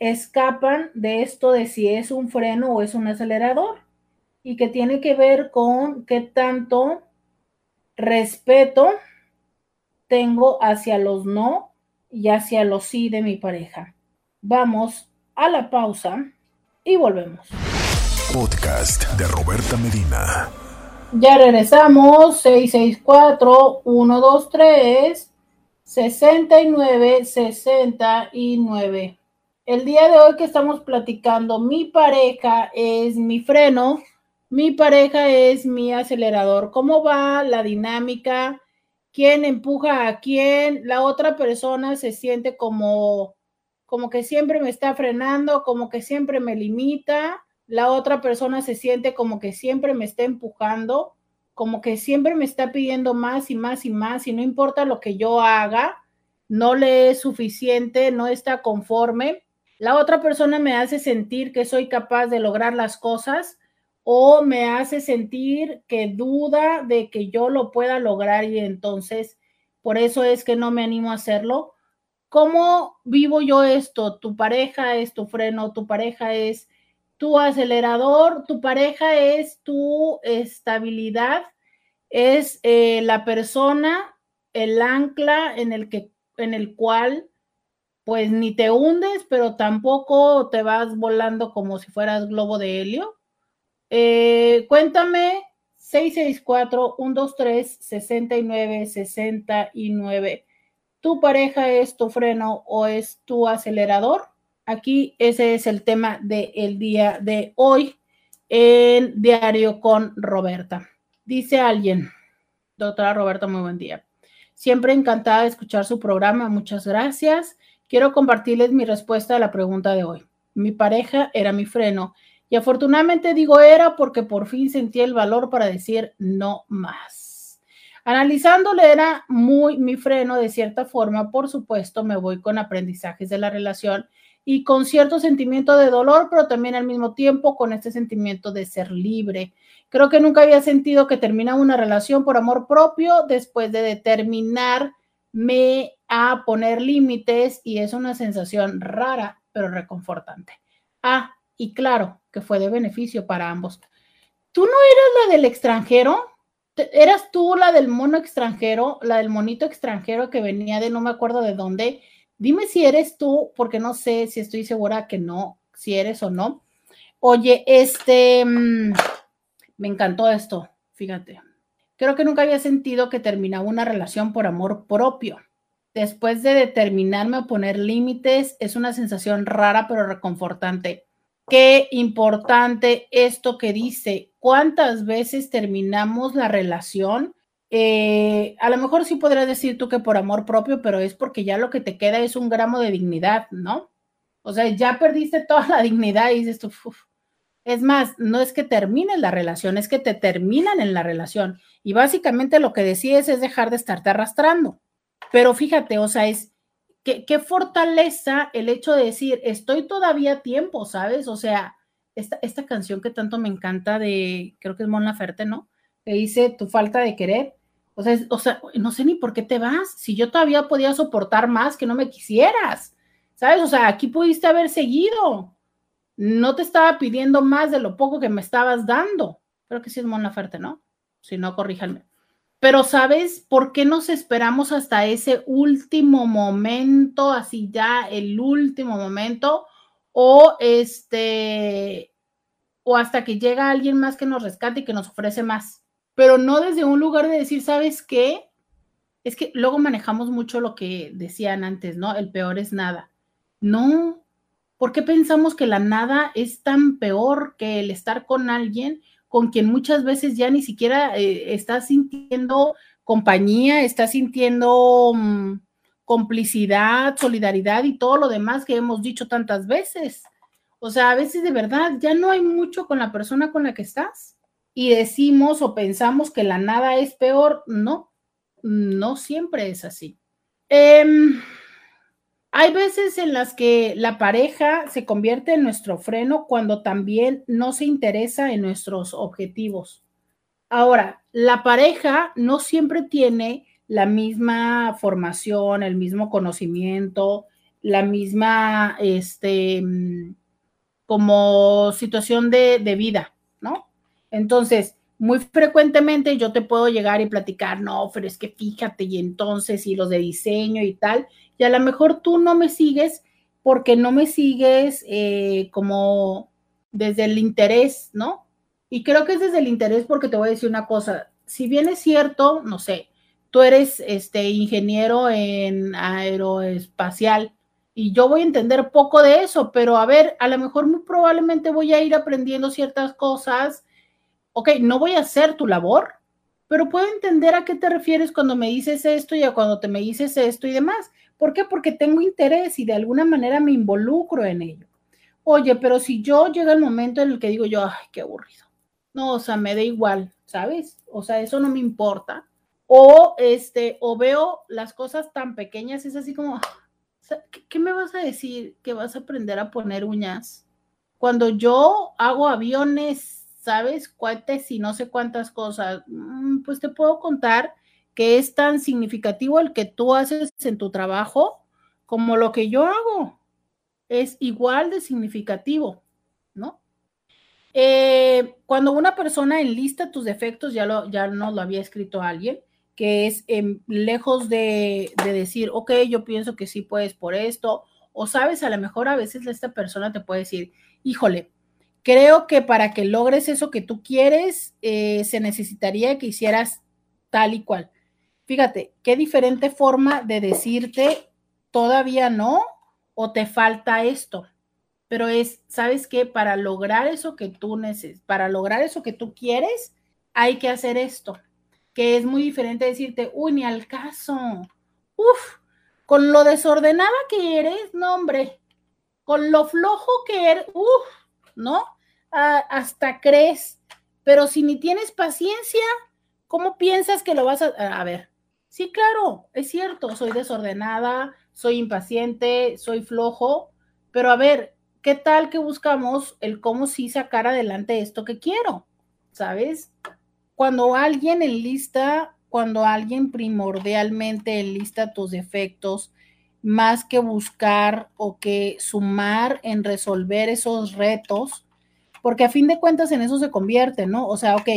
escapan de esto de si es un freno o es un acelerador y que tiene que ver con qué tanto respeto tengo hacia los no y hacia los sí de mi pareja. Vamos a la pausa y volvemos. Podcast de Roberta Medina. Ya regresamos, 664-123. 6969. El día de hoy que estamos platicando, mi pareja es mi freno, mi pareja es mi acelerador. ¿Cómo va la dinámica? Quién empuja a quién, la otra persona se siente como, como que siempre me está frenando, como que siempre me limita, la otra persona se siente como que siempre me está empujando, como que siempre me está pidiendo más y más y más y no importa lo que yo haga, no le es suficiente, no está conforme. La otra persona me hace sentir que soy capaz de lograr las cosas o me hace sentir que duda de que yo lo pueda lograr y entonces por eso es que no me animo a hacerlo. ¿Cómo vivo yo esto? Tu pareja es tu freno, tu pareja es tu acelerador, tu pareja es tu estabilidad, es eh, la persona, el ancla en el que en el cual pues ni te hundes, pero tampoco te vas volando como si fueras globo de helio. Eh, cuéntame 664-123-6969. ¿Tu pareja es tu freno o es tu acelerador? Aquí ese es el tema del día de hoy en Diario con Roberta. Dice alguien, doctora Roberta, muy buen día. Siempre encantada de escuchar su programa, muchas gracias. Quiero compartirles mi respuesta a la pregunta de hoy. Mi pareja era mi freno y afortunadamente digo era porque por fin sentí el valor para decir no más. Analizándole era muy mi freno de cierta forma, por supuesto, me voy con aprendizajes de la relación y con cierto sentimiento de dolor, pero también al mismo tiempo con este sentimiento de ser libre. Creo que nunca había sentido que terminaba una relación por amor propio después de determinarme a poner límites y es una sensación rara, pero reconfortante. Ah, y claro, que fue de beneficio para ambos. ¿Tú no eras la del extranjero? ¿Eras tú la del mono extranjero, la del monito extranjero que venía de no me acuerdo de dónde? Dime si eres tú, porque no sé si estoy segura que no, si eres o no. Oye, este, mm, me encantó esto, fíjate. Creo que nunca había sentido que terminaba una relación por amor propio. Después de determinarme a poner límites, es una sensación rara pero reconfortante. Qué importante esto que dice. ¿Cuántas veces terminamos la relación? Eh, a lo mejor sí podrías decir tú que por amor propio, pero es porque ya lo que te queda es un gramo de dignidad, ¿no? O sea, ya perdiste toda la dignidad y dices tú, es más, no es que termines la relación, es que te terminan en la relación. Y básicamente lo que decides es dejar de estarte arrastrando. Pero fíjate, o sea, es qué fortaleza el hecho de decir, estoy todavía a tiempo, ¿sabes? O sea, esta, esta canción que tanto me encanta de, creo que es Mon Laferte, ¿no? Que dice, tu falta de querer. O sea, o sea, no sé ni por qué te vas. Si yo todavía podía soportar más que no me quisieras, ¿sabes? O sea, aquí pudiste haber seguido no te estaba pidiendo más de lo poco que me estabas dando. Creo que sí es Mon Laferte, ¿no? Si no, corríjanme. Pero ¿sabes por qué nos esperamos hasta ese último momento, así ya el último momento? O este, o hasta que llega alguien más que nos rescate y que nos ofrece más. Pero no desde un lugar de decir, ¿sabes qué? Es que luego manejamos mucho lo que decían antes, ¿no? El peor es nada. No, ¿Por qué pensamos que la nada es tan peor que el estar con alguien con quien muchas veces ya ni siquiera eh, estás sintiendo compañía, estás sintiendo mm, complicidad, solidaridad y todo lo demás que hemos dicho tantas veces? O sea, a veces de verdad ya no hay mucho con la persona con la que estás y decimos o pensamos que la nada es peor. No, no siempre es así. Eh, hay veces en las que la pareja se convierte en nuestro freno cuando también no se interesa en nuestros objetivos. Ahora, la pareja no siempre tiene la misma formación, el mismo conocimiento, la misma, este, como situación de, de vida, ¿no? Entonces, muy frecuentemente yo te puedo llegar y platicar, no, pero es que fíjate, y entonces, y los de diseño y tal, y a lo mejor tú no me sigues porque no me sigues eh, como desde el interés, ¿no? Y creo que es desde el interés porque te voy a decir una cosa, si bien es cierto, no sé, tú eres este ingeniero en aeroespacial y yo voy a entender poco de eso, pero a ver, a lo mejor muy probablemente voy a ir aprendiendo ciertas cosas. Ok, no voy a hacer tu labor, pero puedo entender a qué te refieres cuando me dices esto y a cuando te me dices esto y demás. ¿Por qué? Porque tengo interés y de alguna manera me involucro en ello. Oye, pero si yo llega el momento en el que digo yo, ay, qué aburrido. No, o sea, me da igual, ¿sabes? O sea, eso no me importa. O este, o veo las cosas tan pequeñas, es así como, ¿qué, me vas a decir? ¿Que vas a aprender a poner uñas? Cuando yo hago aviones, ¿sabes? Cohetes y no sé cuántas cosas, mm, pues te puedo contar que es tan significativo el que tú haces en tu trabajo como lo que yo hago. Es igual de significativo, ¿no? Eh, cuando una persona enlista tus defectos, ya, lo, ya nos lo había escrito alguien, que es em, lejos de, de, decir, ok, yo pienso que sí puedes por esto, o sabes, a lo mejor a veces esta persona te puede decir, híjole, creo que para que logres eso que tú quieres, eh, se necesitaría que hicieras tal y cual. Fíjate, qué diferente forma de decirte todavía no o te falta esto. Pero es, ¿sabes qué? Para lograr eso que tú necesitas, para lograr eso que tú quieres, hay que hacer esto. Que es muy diferente decirte, uy, ni al caso. Uf, con lo desordenada que eres, no, hombre. Con lo flojo que eres, uf, ¿no? Hasta crees. Pero si ni tienes paciencia, ¿cómo piensas que lo vas a... A ver, Sí, claro, es cierto, soy desordenada, soy impaciente, soy flojo, pero a ver, ¿qué tal que buscamos el cómo sí sacar adelante esto que quiero? ¿Sabes? Cuando alguien enlista, cuando alguien primordialmente enlista tus defectos, más que buscar o que sumar en resolver esos retos, porque a fin de cuentas en eso se convierte, ¿no? O sea, ok,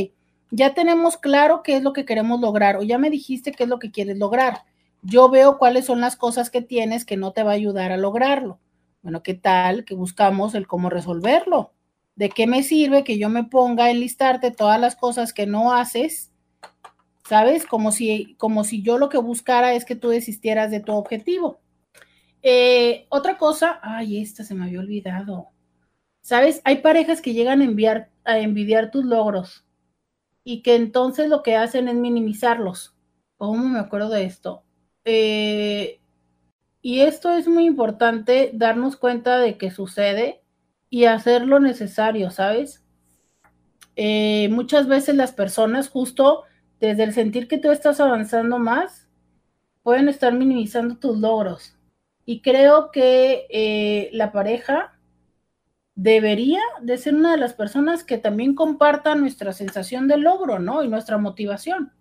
ya tenemos claro qué es lo que queremos lograr o ya me dijiste qué es lo que quieres lograr. Yo veo cuáles son las cosas que tienes que no te va a ayudar a lograrlo. Bueno, ¿qué tal que buscamos el cómo resolverlo? ¿De qué me sirve que yo me ponga a enlistarte todas las cosas que no haces? ¿Sabes? Como si, como si yo lo que buscara es que tú desistieras de tu objetivo. Eh, otra cosa, ay, esta se me había olvidado. ¿Sabes? Hay parejas que llegan a, enviar, envidiar tus logros y que entonces lo que hacen es minimizarlos. ¿Cómo me acuerdo de esto? Eh, y esto es muy importante, darnos cuenta de que sucede y hacer lo necesario, ¿sabes? Eh, muchas veces las personas justo desde el sentir que tú estás avanzando más, pueden estar minimizando tus logros. Y creo que eh, la pareja debería de ser una de las personas que también comparta nuestra sensación de logro, ¿no? Y nuestra motivación.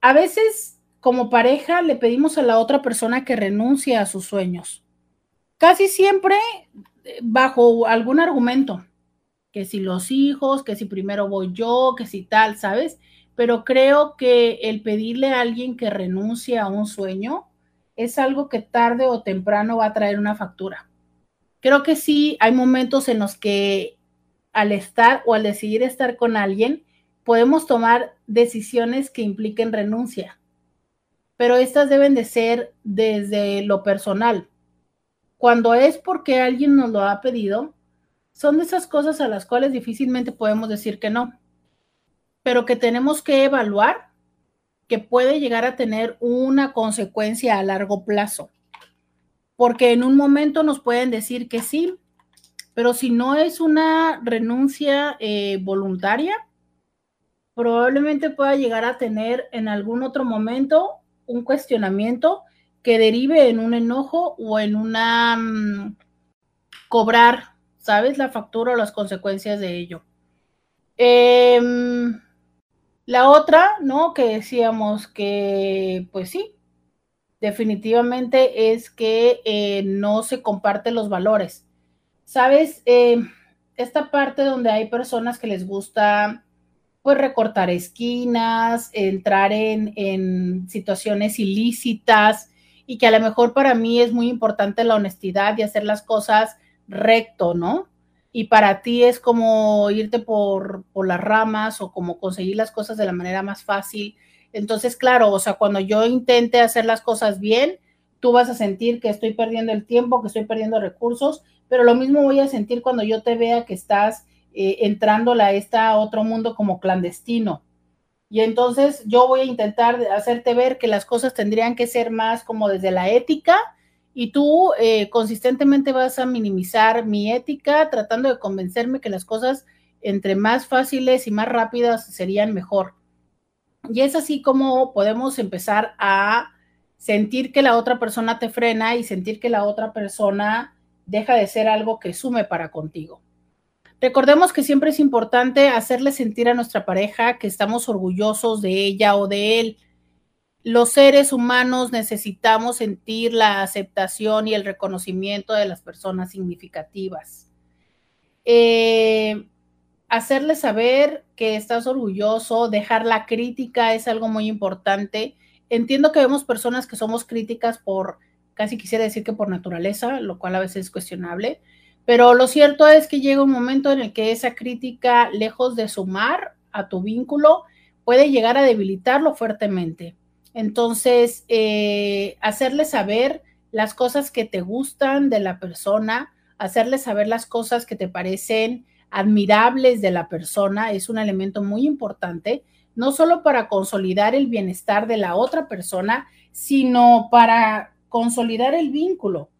A veces, como pareja, le pedimos a la otra persona que renuncie a sus sueños. Casi siempre bajo algún argumento, que si los hijos, que si primero voy yo, que si tal, ¿sabes? Pero creo que el pedirle a alguien que renuncie a un sueño es algo que tarde o temprano va a traer una factura. Creo que sí, hay momentos en los que al estar o al decidir estar con alguien, podemos tomar decisiones que impliquen renuncia, pero estas deben de ser desde lo personal, cuando es porque alguien nos lo ha pedido, son de esas cosas a las cuales difícilmente podemos decir que no, pero que tenemos que evaluar que puede llegar a tener una consecuencia a largo plazo. Porque en un momento nos pueden decir que sí, pero si no es una renuncia eh, voluntaria, probablemente pueda llegar a tener en algún otro momento un cuestionamiento que derive en un enojo o en una mm, cobrar, ¿sabes? La factura o las consecuencias de ello. Em, la otra, ¿no? Que decíamos que, pues sí, definitivamente es que eh, no se comparten los valores. ¿Sabes? Em, esta parte donde hay personas que les gusta pues recortar esquinas, entrar en, en situaciones ilícitas, y que a lo mejor para mí es muy importante la honestidad y hacer las cosas recto, ¿no? Y para ti es como irte por, por las ramas o como conseguir las cosas de la manera más fácil. Entonces, claro, o sea, cuando yo intente hacer las cosas bien, tú vas a sentir que estoy perdiendo el tiempo, que estoy perdiendo recursos, pero lo mismo voy a sentir cuando yo te vea que estás eh, entrando a este otro mundo como clandestino. Y entonces yo voy a intentar hacerte ver que las cosas tendrían que ser más como desde la ética y tú eh, consistentemente vas a minimizar mi ética tratando de convencerme que las cosas entre más fáciles y más rápidas serían mejor. Y es así como podemos empezar a sentir que la otra persona te frena y sentir que la otra persona deja de ser algo que sume para contigo. Recordemos que siempre es importante hacerle sentir a nuestra pareja que estamos orgullosos de ella o de él. Los seres humanos necesitamos sentir la aceptación y el reconocimiento de las personas significativas. Eh, hacerle saber que estás orgulloso, dejar la crítica es algo muy importante. Entiendo que vemos personas que somos críticas por, casi quisiera decir que por naturaleza, lo cual a veces es cuestionable, pero lo cierto es que llega un momento en el que esa crítica, lejos de sumar a tu vínculo, puede llegar a debilitarlo fuertemente. Entonces, eh, hacerle saber las cosas que te gustan de la persona, hacerle saber las cosas que te parecen admirables de la persona es un elemento muy importante, no solo para consolidar el bienestar de la otra persona, sino para consolidar el vínculo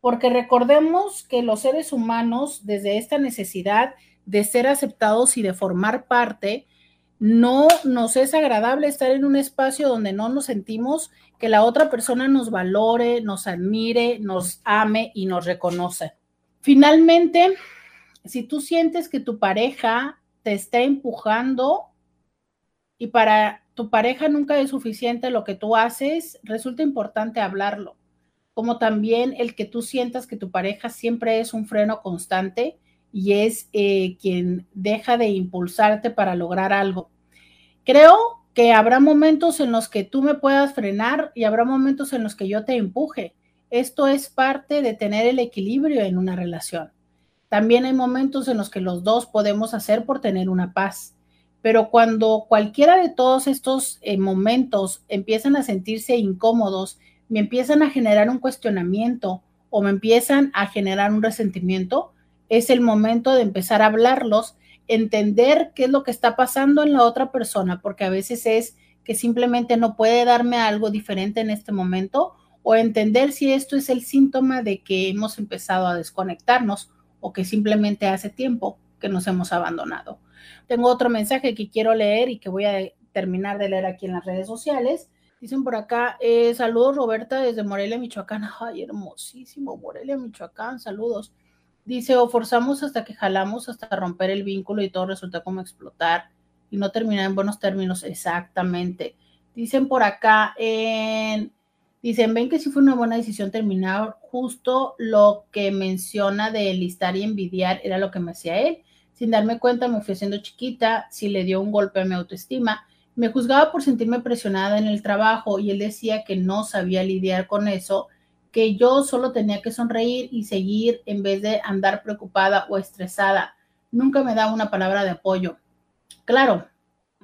porque recordemos que los seres humanos, desde esta necesidad de ser aceptados y de formar parte, no nos es agradable estar en un espacio donde no nos sentimos que la otra persona nos valore, nos admire, nos ame y nos reconoce. Finalmente, si tú sientes que tu pareja te está empujando y para tu pareja nunca es suficiente lo que tú haces, resulta importante hablarlo como también el que tú sientas que tu pareja siempre es un freno constante y es eh, quien deja de impulsarte para lograr algo. Creo que habrá momentos en los que tú me puedas frenar y habrá momentos en los que yo te empuje. Esto es parte de tener el equilibrio en una relación. También hay momentos en los que los dos podemos hacer por tener una paz. Pero cuando cualquiera de todos estos eh, momentos empiezan a sentirse incómodos, me empiezan a generar un cuestionamiento o me empiezan a generar un resentimiento, es el momento de empezar a hablarlos, entender qué es lo que está pasando en la otra persona, porque a veces es que simplemente no puede darme algo diferente en este momento o entender si esto es el síntoma de que hemos empezado a desconectarnos o que simplemente hace tiempo que nos hemos abandonado. Tengo otro mensaje que quiero leer y que voy a terminar de leer aquí en las redes sociales. Dicen por acá, eh, saludos Roberta desde Morelia, Michoacán. Ay, hermosísimo, Morelia, Michoacán, saludos. Dice, o forzamos hasta que jalamos hasta romper el vínculo y todo resulta como explotar y no terminar en buenos términos. Exactamente. Dicen por acá, en, dicen, ven que sí fue una buena decisión terminar. Justo lo que menciona de listar y envidiar era lo que me hacía él. Sin darme cuenta, me fui haciendo chiquita, si le dio un golpe a mi autoestima. Me juzgaba por sentirme presionada en el trabajo y él decía que no sabía lidiar con eso, que yo solo tenía que sonreír y seguir en vez de andar preocupada o estresada. Nunca me daba una palabra de apoyo. Claro,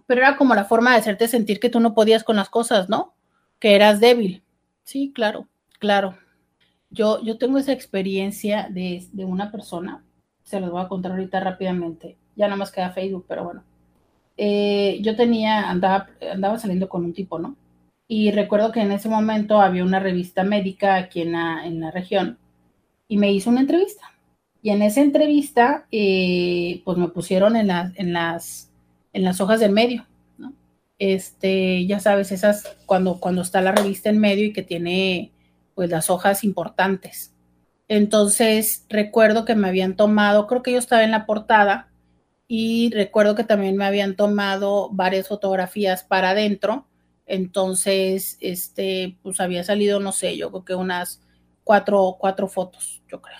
pero era como la forma de hacerte sentir que tú no podías con las cosas, ¿no? Que eras débil. Sí, claro, claro. Yo, yo tengo esa experiencia de, de una persona se los voy a contar ahorita rápidamente. Ya nada más queda Facebook, pero bueno. Eh, yo tenía, andaba, andaba saliendo con un tipo, ¿no? Y recuerdo que en ese momento había una revista médica aquí en la, en la región y me hizo una entrevista. Y en esa entrevista, eh, pues me pusieron en, en, las, en las hojas del medio, ¿no? Este, ya sabes, esas cuando, cuando está la revista en medio y que tiene pues las hojas importantes. Entonces recuerdo que me habían tomado, creo que yo estaba en la portada y recuerdo que también me habían tomado varias fotografías para adentro. Entonces, este, pues había salido, no sé, yo creo que unas cuatro, cuatro fotos, yo creo.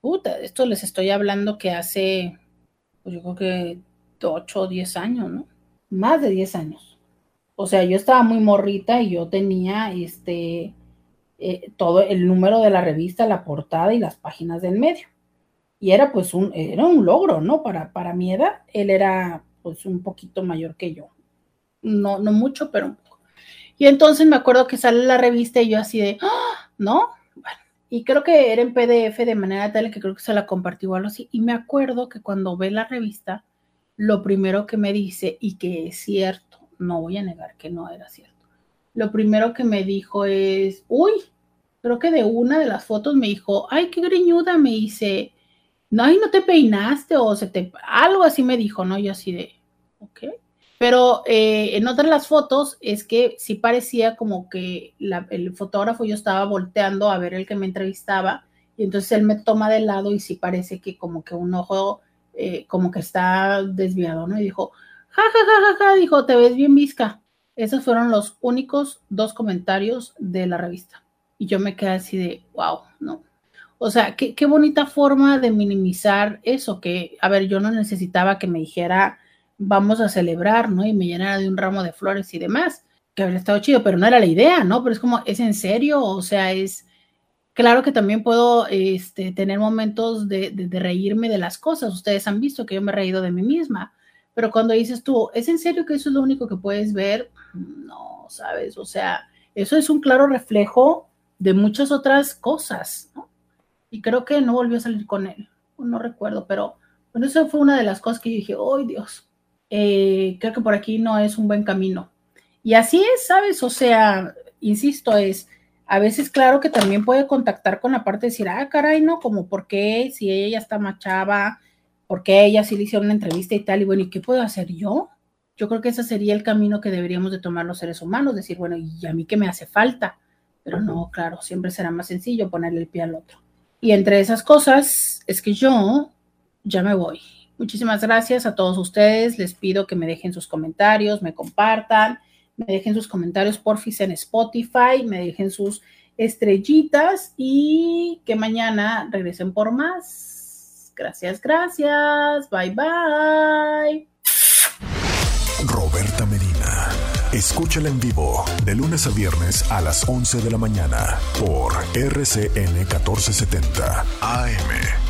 Puta, esto les estoy hablando que hace, pues yo creo que ocho o diez años, ¿no? Más de diez años. O sea, yo estaba muy morrita y yo tenía, este, eh, todo el número de la revista, la portada y las páginas del medio. Y era pues un, era un logro, ¿no? Para, para mi edad, él era pues un poquito mayor que yo. No, no mucho, pero un poco. Y entonces me acuerdo que sale la revista y yo así de, ¡Ah! ¿no? Y creo que era en PDF de manera tal que creo que se la compartí o algo así. Y me acuerdo que cuando ve la revista, lo primero que me dice, y que es cierto, no voy a negar que no era cierto, lo primero que me dijo es, uy, creo que de una de las fotos me dijo, ay, qué greñuda, me dice, no, y no te peinaste o se te, algo así me dijo, ¿no? Yo así de, ok. Pero eh, en otras las fotos es que sí parecía como que el fotógrafo yo estaba volteando a ver el que me entrevistaba y entonces él me toma de lado y sí parece que como que un ojo eh, como que está desviado, ¿no? Y dijo, ja, ja, ja, ja, ja, dijo, te ves bien visca. Esos fueron los únicos dos comentarios de la revista. Y yo me quedé así de, wow, ¿no? O sea, qué, qué bonita forma de minimizar eso, que, a ver, yo no necesitaba que me dijera, vamos a celebrar, ¿no? Y me llenara de un ramo de flores y demás, que habría estado chido, pero no era la idea, ¿no? Pero es como, ¿es en serio? O sea, es, claro que también puedo este, tener momentos de, reírme de las cosas. Ustedes han visto que yo me he reído de mí misma, pero cuando dices tú, ¿es en serio que eso es lo único que puedes ver? No, sabes, o sea, eso es un claro reflejo de muchas otras cosas, ¿no? Y creo que no volvió a salir con él, no recuerdo, pero bueno, eso fue una de las cosas que yo dije, ¡ay Dios! Eh, creo que por aquí no es un buen camino. Y así es, ¿sabes? O sea, insisto, es, a veces claro que también puede contactar con la parte de decir, ah, caray, ¿no? Como, ¿por qué? Si ella está machaba, ¿por qué ella sí le hicieron una entrevista y tal? Y bueno, ¿y qué puedo hacer yo? Yo creo que ese sería el camino que deberíamos de tomar los seres humanos, decir, bueno, ¿y a mí qué me hace falta? Pero no, claro, siempre será más sencillo ponerle el pie al otro. Y entre esas cosas es que yo ya me voy. Muchísimas gracias a todos ustedes. Les pido que me dejen sus comentarios, me compartan, me dejen sus comentarios porfis en Spotify, me dejen sus estrellitas y que mañana regresen por más. Gracias, gracias. Bye, bye. Roberta Medina. Escúchala en vivo de lunes a viernes a las 11 de la mañana por RCN 1470 AM.